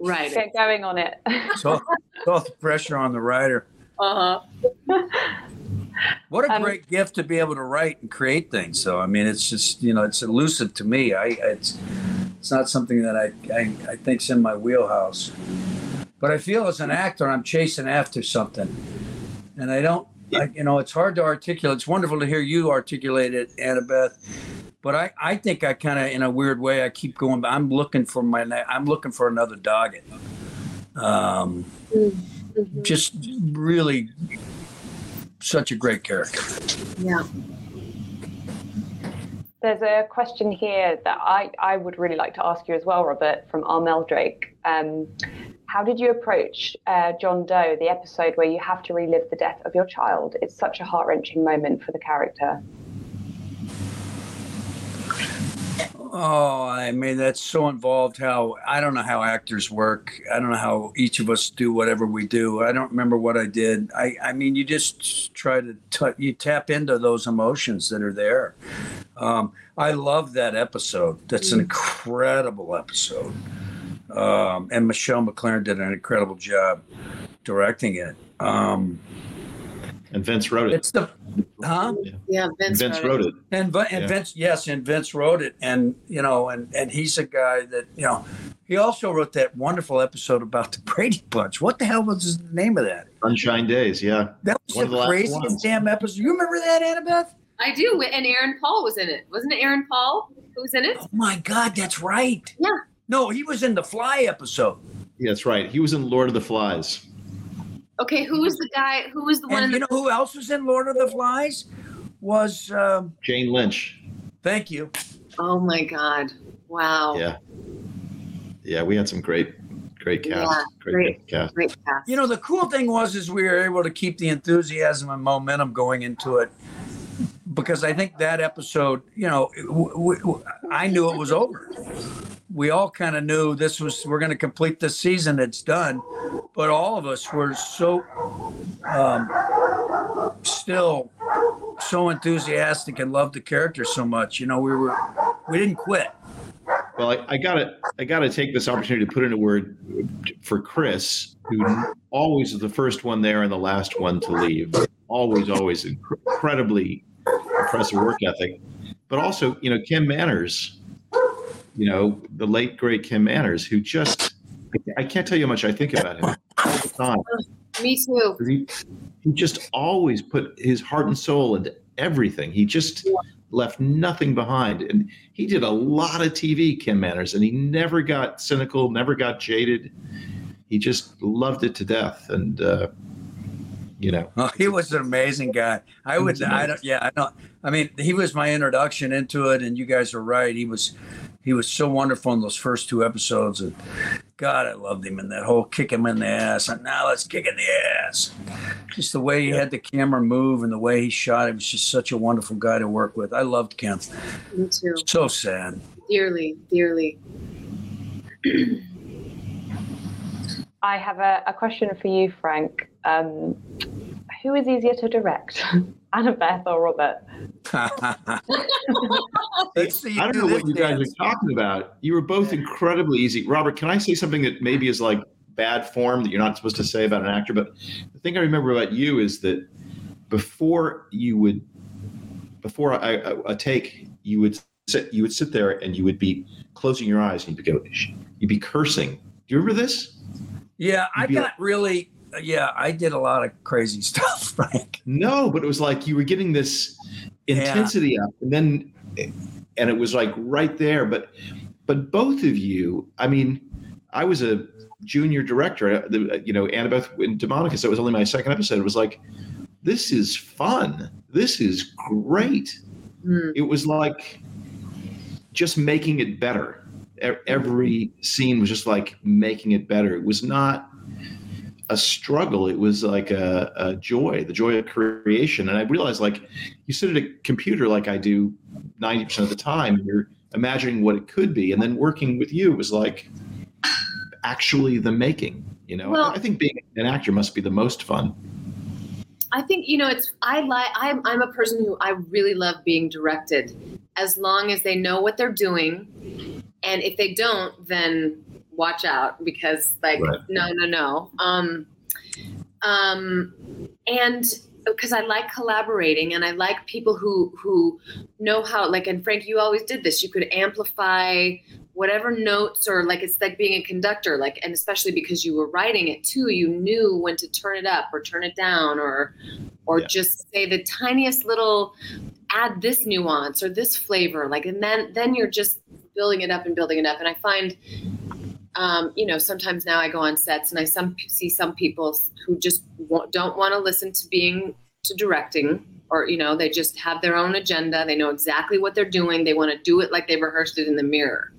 Write it. Get going on it. So, it's all the pressure on the writer. Uh huh. What a Um, great gift to be able to write and create things. So, I mean, it's just you know, it's elusive to me. I it's it's not something that I I, I think's in my wheelhouse. But I feel as an actor, I'm chasing after something, and I don't. I, you know, it's hard to articulate. It's wonderful to hear you articulate it, Annabeth. But I, I think I kind of, in a weird way, I keep going. But I'm looking for my, I'm looking for another Doggett. Um, Mm-hmm. just really such a great character. Yeah. There's a question here that I, I would really like to ask you as well, Robert, from Armel Drake. Um, how did you approach uh, John Doe, the episode where you have to relive the death of your child? It's such a heart wrenching moment for the character. Oh, I mean, that's so involved. How I don't know how actors work. I don't know how each of us do whatever we do. I don't remember what I did. I, I mean, you just try to t- you tap into those emotions that are there. Um, I love that episode. That's an incredible episode. Um, and Michelle MacLaren did an incredible job directing it. Um, And Vince wrote it. it's the, huh? Yeah. Vince, Vince wrote it. wrote it. And and Yeah. Vince, yes, and Vince wrote it, and you know, and and he's a guy that you know, he also wrote that wonderful episode about the Brady Bunch. What the hell was the name of that? Sunshine Days. Yeah. That was One the the craziest ones. damn episode. You remember that, Annabeth? I do, and Aaron Paul was in it. Wasn't it Aaron Paul who was in it? Oh my God, that's right. Yeah. No, he was in the Fly episode. Yeah, that's right. He was in Lord of the Flies. Okay, who was the guy? Who was the one? And you the, know who else was in Lord of the Flies? Was um, Jane Lynch. thank you. oh my God! Wow. Yeah. Yeah, we had some great, great cast. Yeah, great, great. cast. Great cast. You know, the cool thing was is we were able to keep the enthusiasm and momentum going into it because I think that episode, you know, w- w- I knew it was over. We all kind of knew this was we're going to complete this season. It's done, but all of us were so um, still so enthusiastic and loved the character so much. You know, we were we didn't quit. Well, I, I gotta, I gotta take this opportunity to put in a word for Chris, who always is the first one there and the last one to leave. Always, always incredibly impressive work ethic, but also, you know, Kim Manners, you know, the late great Kim Manners, who just, I can't tell you how much I think about him all the time. Me too. He, he just always put his heart and soul into everything. He just left nothing behind. And he did a lot of TV, Kim Manners, and he never got cynical, never got jaded. He just loved it to death. And, uh, you know, Oh, he was an amazing guy. I would, I don't, yeah, I don't. I mean, he was my introduction into it, and you guys are right. He was, he was so wonderful in those first two episodes, and God, I loved him in that whole kick him in the ass. And now let's kick in the ass. Just the way he had the camera move and the way he shot. it was just such a wonderful guy to work with. I loved Kim. Me too. So sad. Dearly, dearly. I have a, a question for you, Frank. Um, who is easier to direct, Annabeth or Robert? Let's see. I don't know what you guys dance. are talking about. You were both incredibly easy. Robert, can I say something that maybe is like bad form that you're not supposed to say about an actor? But the thing I remember about you is that before you would, before a, a, a take, you would sit, you would sit there and you would be closing your eyes and you'd go, you'd be cursing. Do you remember this? Yeah, I You'd be got really. Yeah, I did a lot of crazy stuff, Frank. No, but it was like you were getting this intensity up, and then, and it was like right there. But, but both of you, I mean, I was a junior director, uh, you know, Annabeth in Daemonicus. That was only my second episode. It was like, this is fun. This is great. Hmm. It was like just making it better. E- Every scene was just like making it better. It was not a struggle. It was like a, a joy, the joy of creation. And I realized, like, you sit at a computer like I do 90% of the time, and you're imagining what it could be. And then working with you was like actually the making. You know, Well- I think being an actor must be the most fun. I think you know it's I like I'm I'm a person who I really love being directed as long as they know what they're doing and if they don't then watch out because like Right. no no no um um and because I like collaborating and I like people who who know how like and Frank you always did this you could amplify whatever notes or like it's like being a conductor like and especially because you were writing it too you knew when to turn it up or turn it down or or Yeah. just say the tiniest little add this nuance or this flavor like and then then you're just building it up and building it up and i find um, you know sometimes now i go on sets and i some see some people who just don't want to listen to being to directing or you know they just have their own agenda. They know exactly what they're doing. They want to do it like they rehearsed it in the mirror.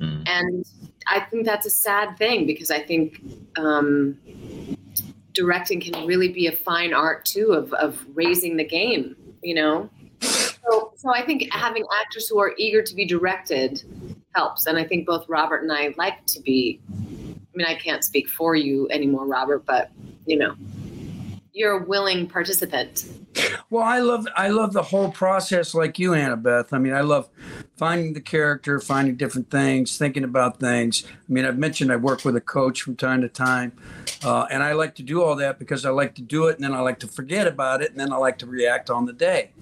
Mm. and i think that's a sad thing because i think um, directing can really be a fine art too of, of raising the game you know? So, so i think having actors who are eager to be directed helps and i think both robert and i like to be i mean i can't speak for you anymore robert but you know you're a willing participant Well, I love I love the whole process, like you, Annabeth. I mean, I love finding the character, finding different things, thinking about things. I mean, I've mentioned I work with a coach from time to time, uh, and I like to do all that because I like to do it, and then I like to forget about it, and then I like to react on the day.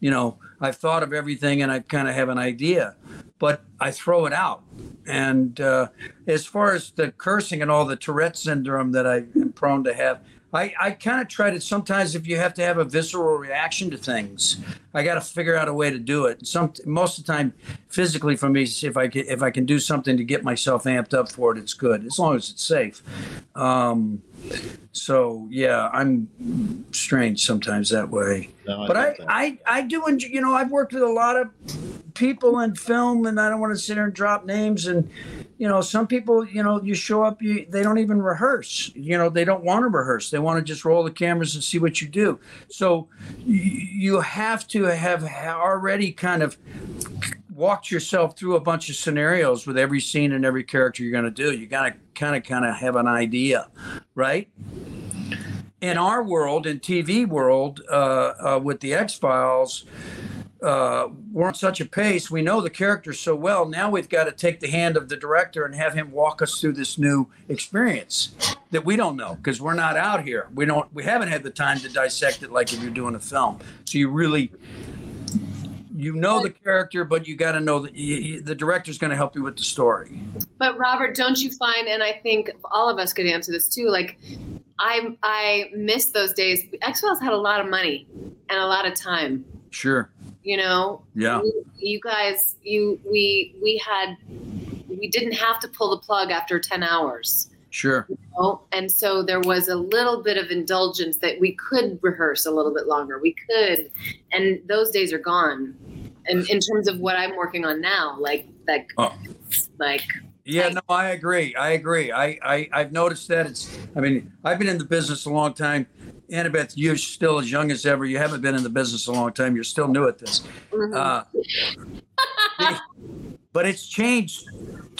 You know, I've thought of everything, and I kind of have an idea, but I throw it out. And uh, as far as the cursing and all the Tourette syndrome that I am prone to have, I, I kind of try to sometimes if you have to have a visceral reaction to things, I got to figure out a way to do it. Some most of the time, physically for me, if I can, if I can do something to get myself amped up for it, it's good as long as it's safe. Um, so yeah, I'm strange sometimes that way. No, but I, get. I, I do enjoy, you know, I've worked with a lot of people in film and I don't want to sit here and drop names and, you know, some people, you know, you show up, you, they don't even rehearse, you know, they don't want to rehearse. They want to just roll the cameras and see what you do. So you have to have already kind of walked yourself through a bunch of scenarios with every scene and every character you're going to do. You got to kind of, kind of have an idea, right? in our world, in TV world, uh, uh, with the X Files, uh, we're on such a pace. We know the characters so well. Now we've got to take the hand of the director and have him walk us through this new experience that we don't know because we're not out here. We don't. We haven't had the time to dissect it like if you're doing a film. So you really. You know the character, but you got to know that you, the director's going to help you with the story. But Robert, don't you find, and I think all of us could answer this too, like I I miss those days. X Files had a lot of money and a lot of time. Sure. You know, Yeah. you, you guys, you we we had we didn't have to pull the plug after ten hours. Sure. you know? And so there was a little bit of indulgence that we could rehearse a little bit longer. We could, and those days are gone. And in terms of what I'm working on now, like like Oh. like Yeah, no, I agree. I agree. I, I I've noticed that it's. I mean, I've been in the business a long time. Annabeth, you're still as young as ever. You haven't been in the business a long time. You're still new at this. Uh, but it's changed.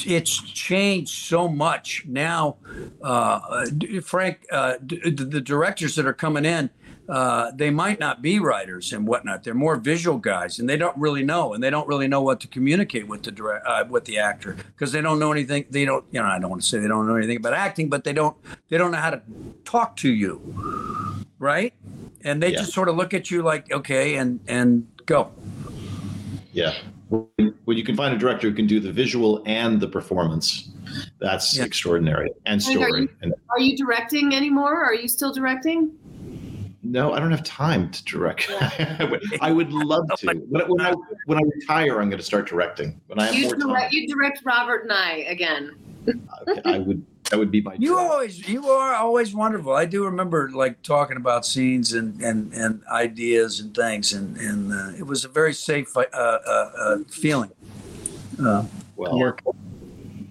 It's changed so much now. Uh, Frank, uh, d- d- the directors that are coming in, uh, they might not be writers and whatnot. They're more visual guys, and they don't really know, and they don't really know what to communicate with the direct, uh, with the actor because they don't know anything. They don't, you know, I don't want to say they don't know anything about acting, but they don't, they don't know how to talk to you, right? And they Yeah. just sort of look at you like, okay, and and go. Yeah. When you can find a director who can do the visual and the performance, that's Yeah. extraordinary. And Frank, are story. you- And Are you directing anymore? Are you still directing? No, I don't have time to direct. I would- love to. When, when I when I retire, I'm going to start directing. When I have You more time, direct, you direct Robert and I again. I would. That would be my. You dream. always, you are always wonderful. I do remember like talking about scenes and and, and ideas and things, and and uh, it was a very safe uh, uh, uh, feeling. Uh, well. work.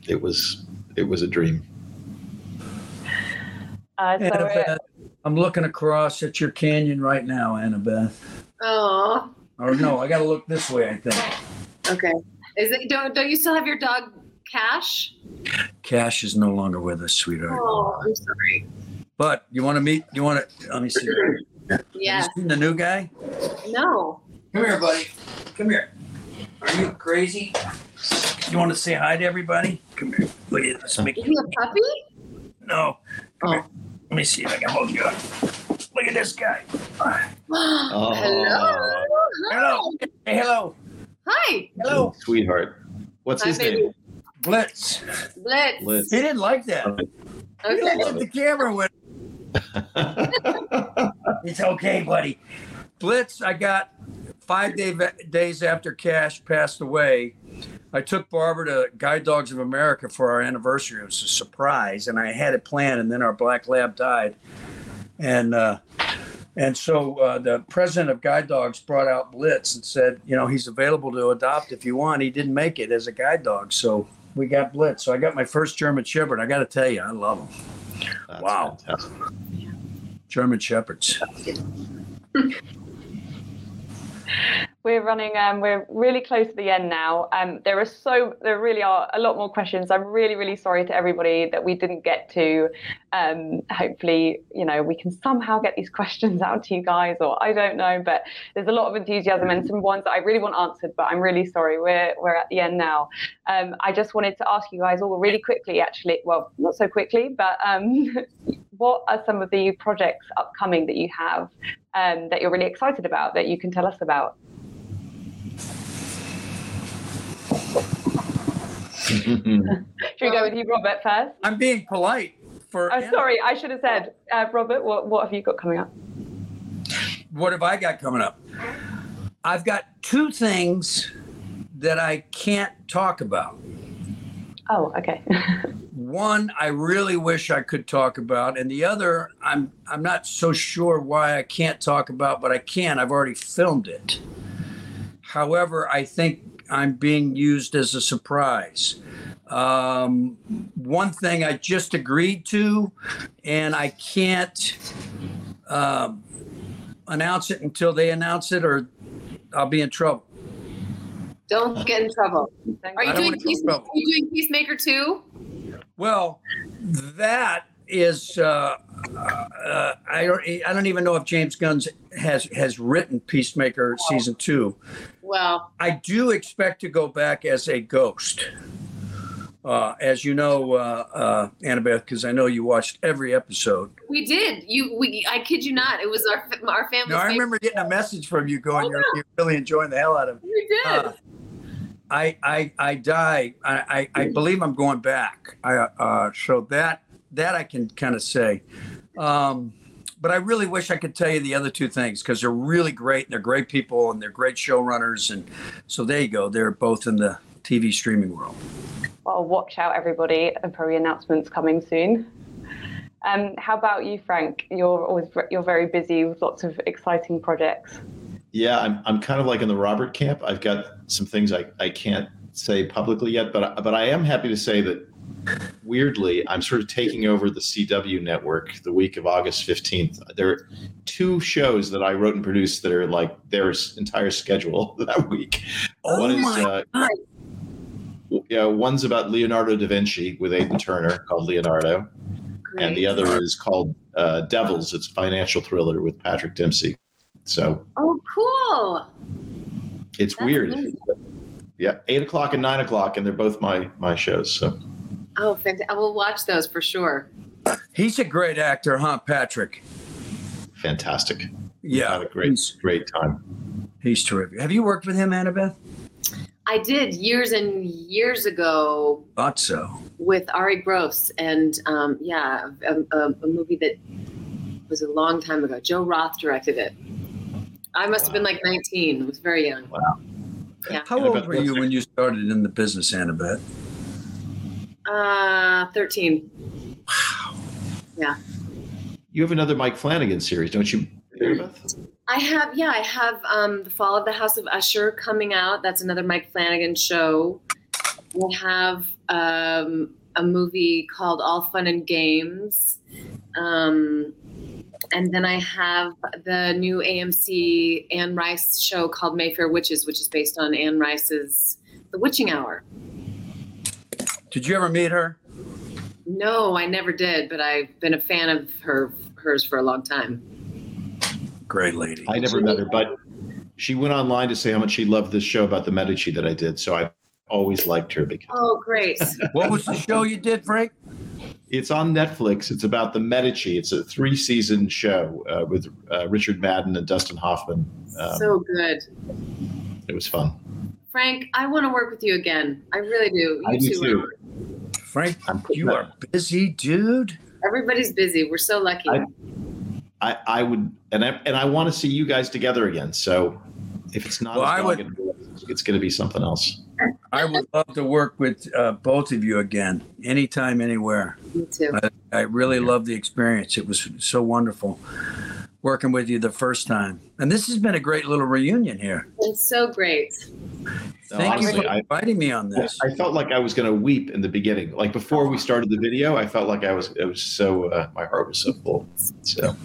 It was. It was a dream. Uh, so, uh, Annabeth, I'm looking across at your canyon right now, Annabeth. Oh, Or no, I got to look this way. I think okay. Is it don't don't you still have your dog Cash? Cash is no longer with us, sweetheart. Oh, I'm sorry. But you want to meet? You want to? Let me see. Seen the new guy? No. Come here, buddy. Come here. Are you crazy? You want to say hi to everybody? Come here. Look at this. Is he a puppy? No. Come Oh. here. Let me see if I can hold you up. Look at this guy. Hello. Hello. Hey, hello. Hi. Hello. Sweetheart. What's Hi, his baby. name? Blitz. Blitz. Blitz. He didn't like that. He Okay. didn't like the camera with. It's okay, buddy. Blitz, I got five day, days after Cash passed away. I took Barbara to Guide Dogs of America for our anniversary. It was a surprise, and I had it planned, and then our black lab died. And uh, and so uh, the president of Guide Dogs brought out Blitz and said, you know, he's available to adopt if you want. He didn't make it as a guide dog, so we got Blitz. So I got my first German Shepherd. I got to tell you, I love him. That's Wow. fantastic. German Shepherds. We're running. Um, we're really close to the end now. Um, there are so there really are a lot more questions. I'm really really sorry to everybody that we didn't get to. Um, hopefully, you know we can somehow get these questions out to you guys, or I don't know. But there's a lot of enthusiasm and some ones that I really want answered. But I'm really sorry. We're we're at the end now. Um, I just wanted to ask you guys all really quickly, actually. Well, not so quickly, but um, what are some of the projects upcoming that you have um, that you're really excited about that you can tell us about? Should we go with you, Robert, first? I'm being polite for. Oh, sorry, I should have said, uh, Robert, what, what have you got coming up? What have I got coming up? I've got two things that I can't talk about. Oh, okay. One, I really wish I could talk about, and the other, I'm I'm not so sure why I can't talk about, but I can. I've already filmed it. However, I think I'm being used as a surprise. Um, one thing I just agreed to, and I can't um, announce it until they announce it, or I'll be in trouble. Don't get in trouble. Are you doing wanna Peace, trouble. are you doing Peacemaker too? Well, that is uh, uh, I don't I don't even know if James Gunn has has written Peacemaker season two. Well, I do expect to go back as a ghost. Uh, as you know, uh, uh, Annabeth, because I know you watched every episode. we did. You, we. I kid you not. It was our our family. No, I remember getting a message from you going, "You're, you're really enjoying the hell out of it." We did. Uh, I I I die. I, I I believe I'm going back. I uh so that that I can kind of say. Um but I really wish I could tell you the other two things because they're really great. And they're great people and they're great showrunners. And so there you go. They're both in the TV streaming world. well, watch out, everybody. And probably announcements coming soon. Um, how about you, Frank? You're always you're very busy with lots of exciting projects. Yeah, I'm, I'm kind of like in the Robert camp. I've got some things I, I can't say publicly yet, but but I am happy to say that weirdly, I'm sort of taking over the CW network the week of August 15th. There are two shows that I wrote and produced that are like their entire schedule that week. Oh One is uh, yeah, one's about Leonardo da Vinci with Aidan Turner called Leonardo, and the other is called uh, Devils. It's a financial thriller with Patrick Dempsey. So Oh, cool. it's That's weird. amazing. Yeah, eight o'clock and nine o'clock, and they're both my my shows. So Oh, fantastic. I will watch those for sure. He's a great actor, huh, Patrick? fantastic. Yeah, Had a great great time. he's terrific. Have you worked with him, Annabeth? I did years and years ago Thought so. with Arye Gross, and um, yeah, a, a, a movie that was a long time ago. Joe Roth directed it. I must have been like 19. I was very young. Wow. Yeah. How Annabeth, old were you when you started in the business, Annabeth? Uh, 13. yeah You have another Mike Flanagan series, don't you, I have, yeah, I have um, The Fall of the House of Usher coming out. That's another Mike Flanagan show. I have um, a movie called All Fun and Games. Um, and then I have the new AMC Anne Rice show called Mayfair Witches, which is based on Anne Rice's The Witching Hour. Did you ever meet her? No, I never did, but I've been a fan of her hers for a long time. Great lady. I never met her, but she went online to say how much she loved this show about the Medici that I did. So I always liked her because Oh, great. What was the show you did, Frank? it's on Netflix. It's about the Medici. It's a three season show uh, with uh, Richard Madden and Dustin Hoffman. Um, so good. it was fun. Frank, I want to work with you again. I really do. You I do two too. Frank, you are busy, dude. Everybody's busy. We're so lucky. I- I, I would, and I and I want to see you guys together again. So if it's not, Well, I would- Doggett, it's going to be something else. I would love to work with uh, both of you again, anytime, anywhere. Me too. I really love the experience. It was so wonderful working with you the first time. And this has been a great little reunion here. It's so great. No, Thank you honestly, for I- inviting me on this. I felt like I was going to weep in the beginning. Like before we started the video, I felt like I was. It was so. Uh, my heart was so full. So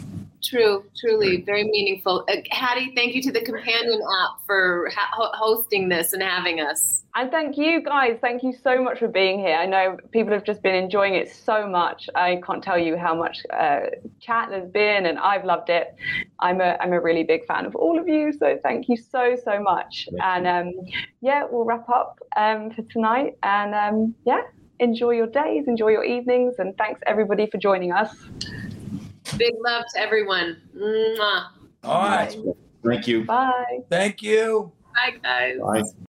True, truly, very meaningful. Uh, Hattie, thank you to the companion app for ha- ho- hosting this and having us. And thank you guys. Thank you so much for being here. I know people have just been enjoying it so much. I can't tell you how much uh, chat there's been, and I've loved it. I'm a I'm a really big fan of all of you. So thank you so so much. Thank and um, yeah, we'll wrap up um, for tonight. And um, yeah, enjoy your days, enjoy your evenings, and thanks everybody for joining us. Big love to everyone. Mwah. All right. thank you. Bye. Thank you. Bye, guys. Bye.